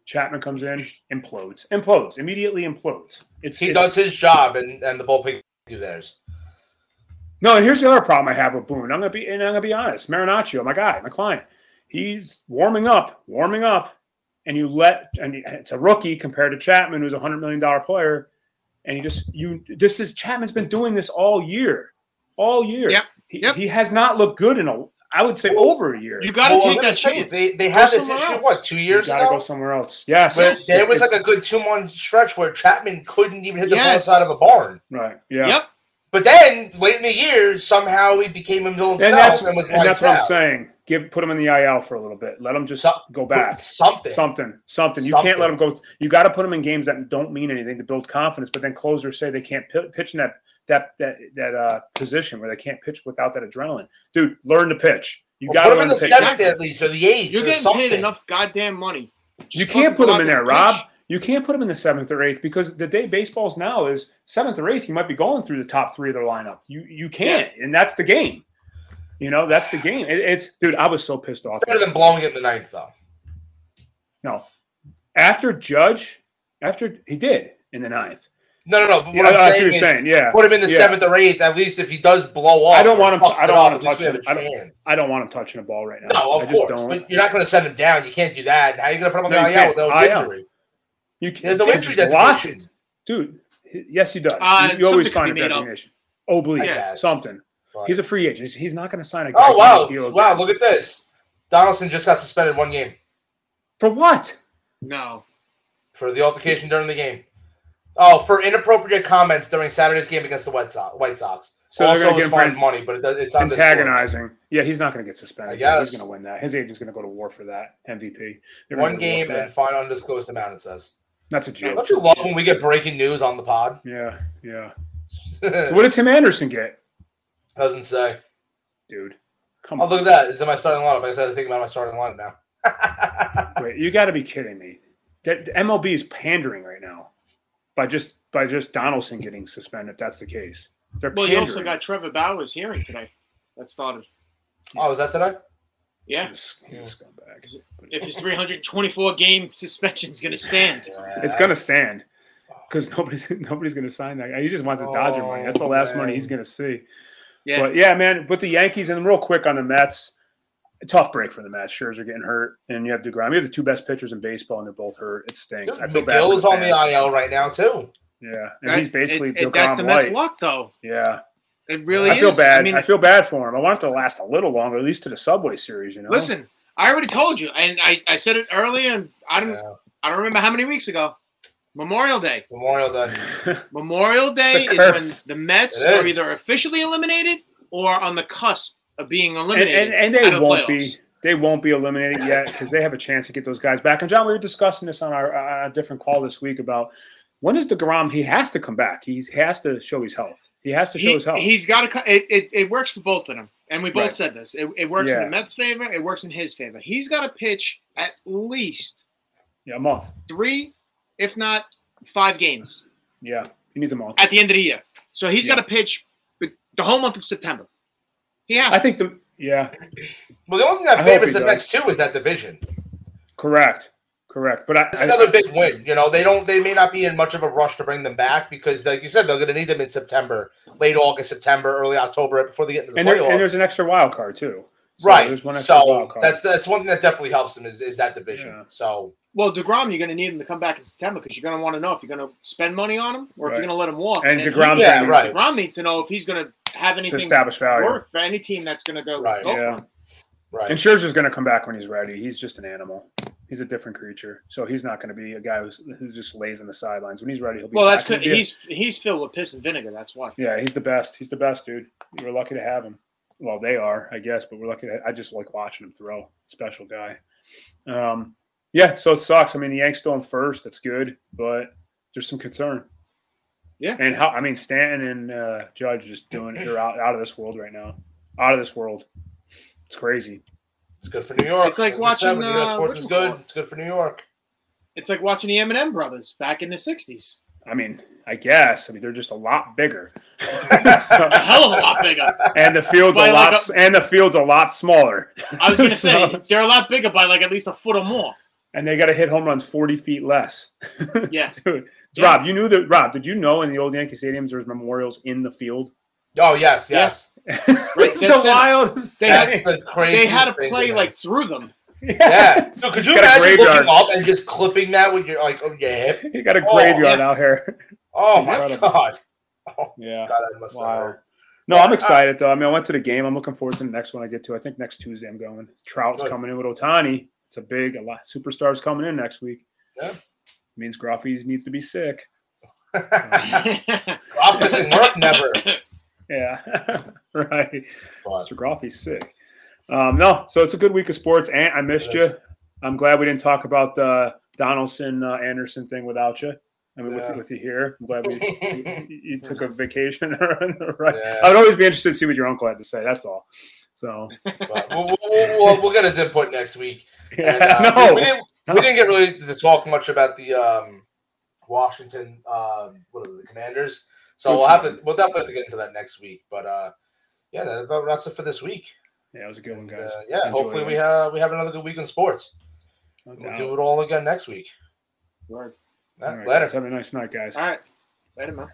Chapman comes in, implodes, implodes, immediately implodes. It's He it's- does his job, and, and the bullpen do theirs. No, and here's the other problem I have with Boone. I'm gonna be and I'm gonna be honest. Marinaccio, my guy, my client, he's warming up, warming up, and you let and it's a rookie compared to Chapman, who's a hundred million dollar player, and you just you this is Chapman's been doing this all year, all year. Yep, He, yep. he has not looked good in a I would say over a year. You got to Well, take that say, chance. They, they Go had this somewhere issue, else. what, two years you gotta ago? go somewhere else. Yes, But it's- there was like a good two month stretch where Chapman couldn't even hit the Yes. ball outside of a barn. right. Yeah. Yep. But then late in the year, somehow he became himself And that's, and was and lights that's what I'm saying. Give put him in the IL for a little bit. Let him just So- go back. Something. Something, something. You can't let them go. You got to put them in games that don't mean anything to build confidence. But then closers say they can't pi- pitch in that that that that uh, position where they can't pitch without that adrenaline. Dude, learn to pitch. You Well, got put to him learn in the seventh at least, or the eighth, You're getting something. paid enough goddamn money. You can't put go them in there there, pitch. Rob. You can't put them in the seventh or eighth because the day baseball's now is seventh or eighth. You might be going through the top three of their lineup. You you can't, and that's the game. You know that's the game. It, it's dude. I was so pissed off. Better than blowing it in the ninth, though. No, after Judge, after he did in the ninth. No, no, no. But Yeah, what I'm that's saying what is, you're saying. Yeah, put him in the Yeah. seventh or eighth. At least if he does blow off, I don't want him- fucks I don't want him least we have touching- a I don't- chance. I don't want him touching the ball right now. No, I of just course, don't. but you're not going to send him down. You can't do that. How are you going to put him on No, the you IL can't. without IL. injury? you can't, There's no his injury velocity- designation. dude. Yes, he does. Uh, you, you always find a could be made designation. Oblique, I something. But- He's a free agent. He's, he's not going to sign a. Oh wow, wow! again. Look at this. Donaldson just got suspended one game For what? No. for the altercation during the game. Oh, for inappropriate comments during Saturday's game against the White Sox. White Sox. So also, they're going to get him money, but it does, it's on antagonizing. Yeah, he's not going to get suspended. Yeah, he's going to win that. His agent's going to go to war for that MVP. They're One gonna go to war game and that. fine undisclosed amount. It says. That's a joke. Don't you love when we get breaking news on the pod? Yeah, yeah. So what did Tim Anderson get, Doesn't say. dude? Come Oh, on. look at that! It's in my starting lineup. I said to think about my starting lineup now. Wait, you got to be kidding me. The, the MLB is pandering right now by just by just Donaldson getting suspended. If that's the case, they're Well, you also got Trevor Bauer's hearing today. That started. oh, is that today? Yeah. He's, he's a scumbag. If his 324 game suspension is going to stand. It's gonna stand because nobody's nobody's gonna sign that. He just wants his Dodger money. That's the Oh, last money he's gonna see. Yeah. But yeah, man. But the Yankees and real quick on the Mets. A tough break for the Mets. Scherzer getting hurt, and you have Degrom. You have the two best pitchers in baseball, and they're both hurt. It stinks. I feel bad. for is on the fans. IL right now too. Yeah, and Right? he's basically It- it- that's the Mets' light. luck, though. Yeah, It really I feel is. bad. I, mean, I feel bad for him. I want it to last a little longer, at least to the Subway Series. You know. listen, I already told you, and I, I said it earlier, and I don't Yeah. I don't remember how many weeks ago. Memorial Day. Memorial Day. Memorial Day It's a is when the Mets It are is. either officially eliminated or on the cusp of being eliminated. and, and they won't be they won't be eliminated yet because they have a chance to get those guys back. And John, we were discussing this on our uh, different call this week about when is deGrom? He has to come back. He has to show his health. He has to show He, his health. he's got to. It, it, it works for both of them, and we both Right. said this. It, it works in the Mets' favor. It works in his favor. He's got to pitch at least yeah, a month. three, if not five games Yeah, he needs a month. at the end of the year. So he's Yeah. got to pitch the the whole month of September. He has. I think the yeah, Well, the only thing that I favors the does. Mets too is that division. correct, correct. But I, It's I- another big win. You know, they don't. They may not be in much of a rush to bring them back because, like you said, they're going to need them in September, late August, September, early October, right before they get into the and, there, playoffs. and there's an extra wild card too. So right. One So that's that's one thing that definitely helps them is, is that division. Yeah. So well, deGrom, you're going to need him to come back in September because you're going to want to know if you're going to spend money on him or if you're going to let him walk. And then deGrom's he- Yeah, gonna- right. deGrom needs to know if he's going to have to anything establish value. worth for any team that's going to go, Right. go Yeah. right. And Scherzer's going to come back when he's ready. He's just an animal. He's a different creature. So he's not going to be a guy who's, who just lays in the sidelines. When he's ready, he'll be. Well, that's back. good. He'll be a- He's he's filled with piss and vinegar. That's why. yeah, he's the best. He's the best, dude. We're lucky to have him. Well, they are, I guess, but we're lucky. To, I just like watching him throw. Special guy. Um, yeah, so it sucks. I mean, the Yanks still in first. That's good, but there's some concern. Yeah. And how? I mean, Stanton and uh, Judge just doing. They're out out of this world right now. Out of this world. It's crazy. It's good for New York. It's like As watching, when you uh, sports is good. It's good for New York. It's like watching the M&M brothers back in the '60s. I mean, I guess. I mean, they're just a lot bigger. A hell of a lot bigger. and the field's By a like lot, and the field's a lot smaller. I was going to So- say they're a lot bigger by like at least a foot or more. and they got to hit home runs forty feet less. Yeah. Dude, Yeah. Rob, you knew that. Rob, did you know in the old Yankee stadiums there's memorials in the field? Oh yes, yes. it's that's the wildest. That's the crazy. They had to play like through them. Yeah. So could you Got a imagine graveyard. looking up and just clipping that with your like on your hip? You got a Oh, graveyard yeah. out here. Oh my Incredible. god. Oh, yeah. God, that Wow. hurt. No, I'm uh, excited though. I mean, I went to the game. I'm looking forward to the next one I get to. I think next Tuesday I'm going. Trout's Good. coming in with Ohtani. It's a big, a lot superstars coming in next week. Yeah. means Gruffy needs to be sick. Office and work never. Yeah, right. But, Mr. Groffy's sick. Um, no, so it's a good week of sports. And I missed It you. I'm glad we didn't talk about the Donaldson uh, Anderson thing without you. I mean, Yeah. with, with you here, I'm glad we, you, you took a vacation. right. Yeah. I would always be interested to see what your uncle had to say. That's all. So, but we'll, we'll, we'll, we'll get his input next week. yeah, And, uh, no, we, we didn't we didn't get really to talk much about the um, Washington um, what are the Commanders. So we'll have to we'll definitely have to get into that next week. But uh, yeah, that about wraps it for this week. Yeah, it was a good one, guys. uh, yeah, Enjoy hopefully it. we have we have another good week in sports. No We'll do it all again next week. Word. Yeah, All right, later. guys. Have a nice night, guys. All right. Later, man.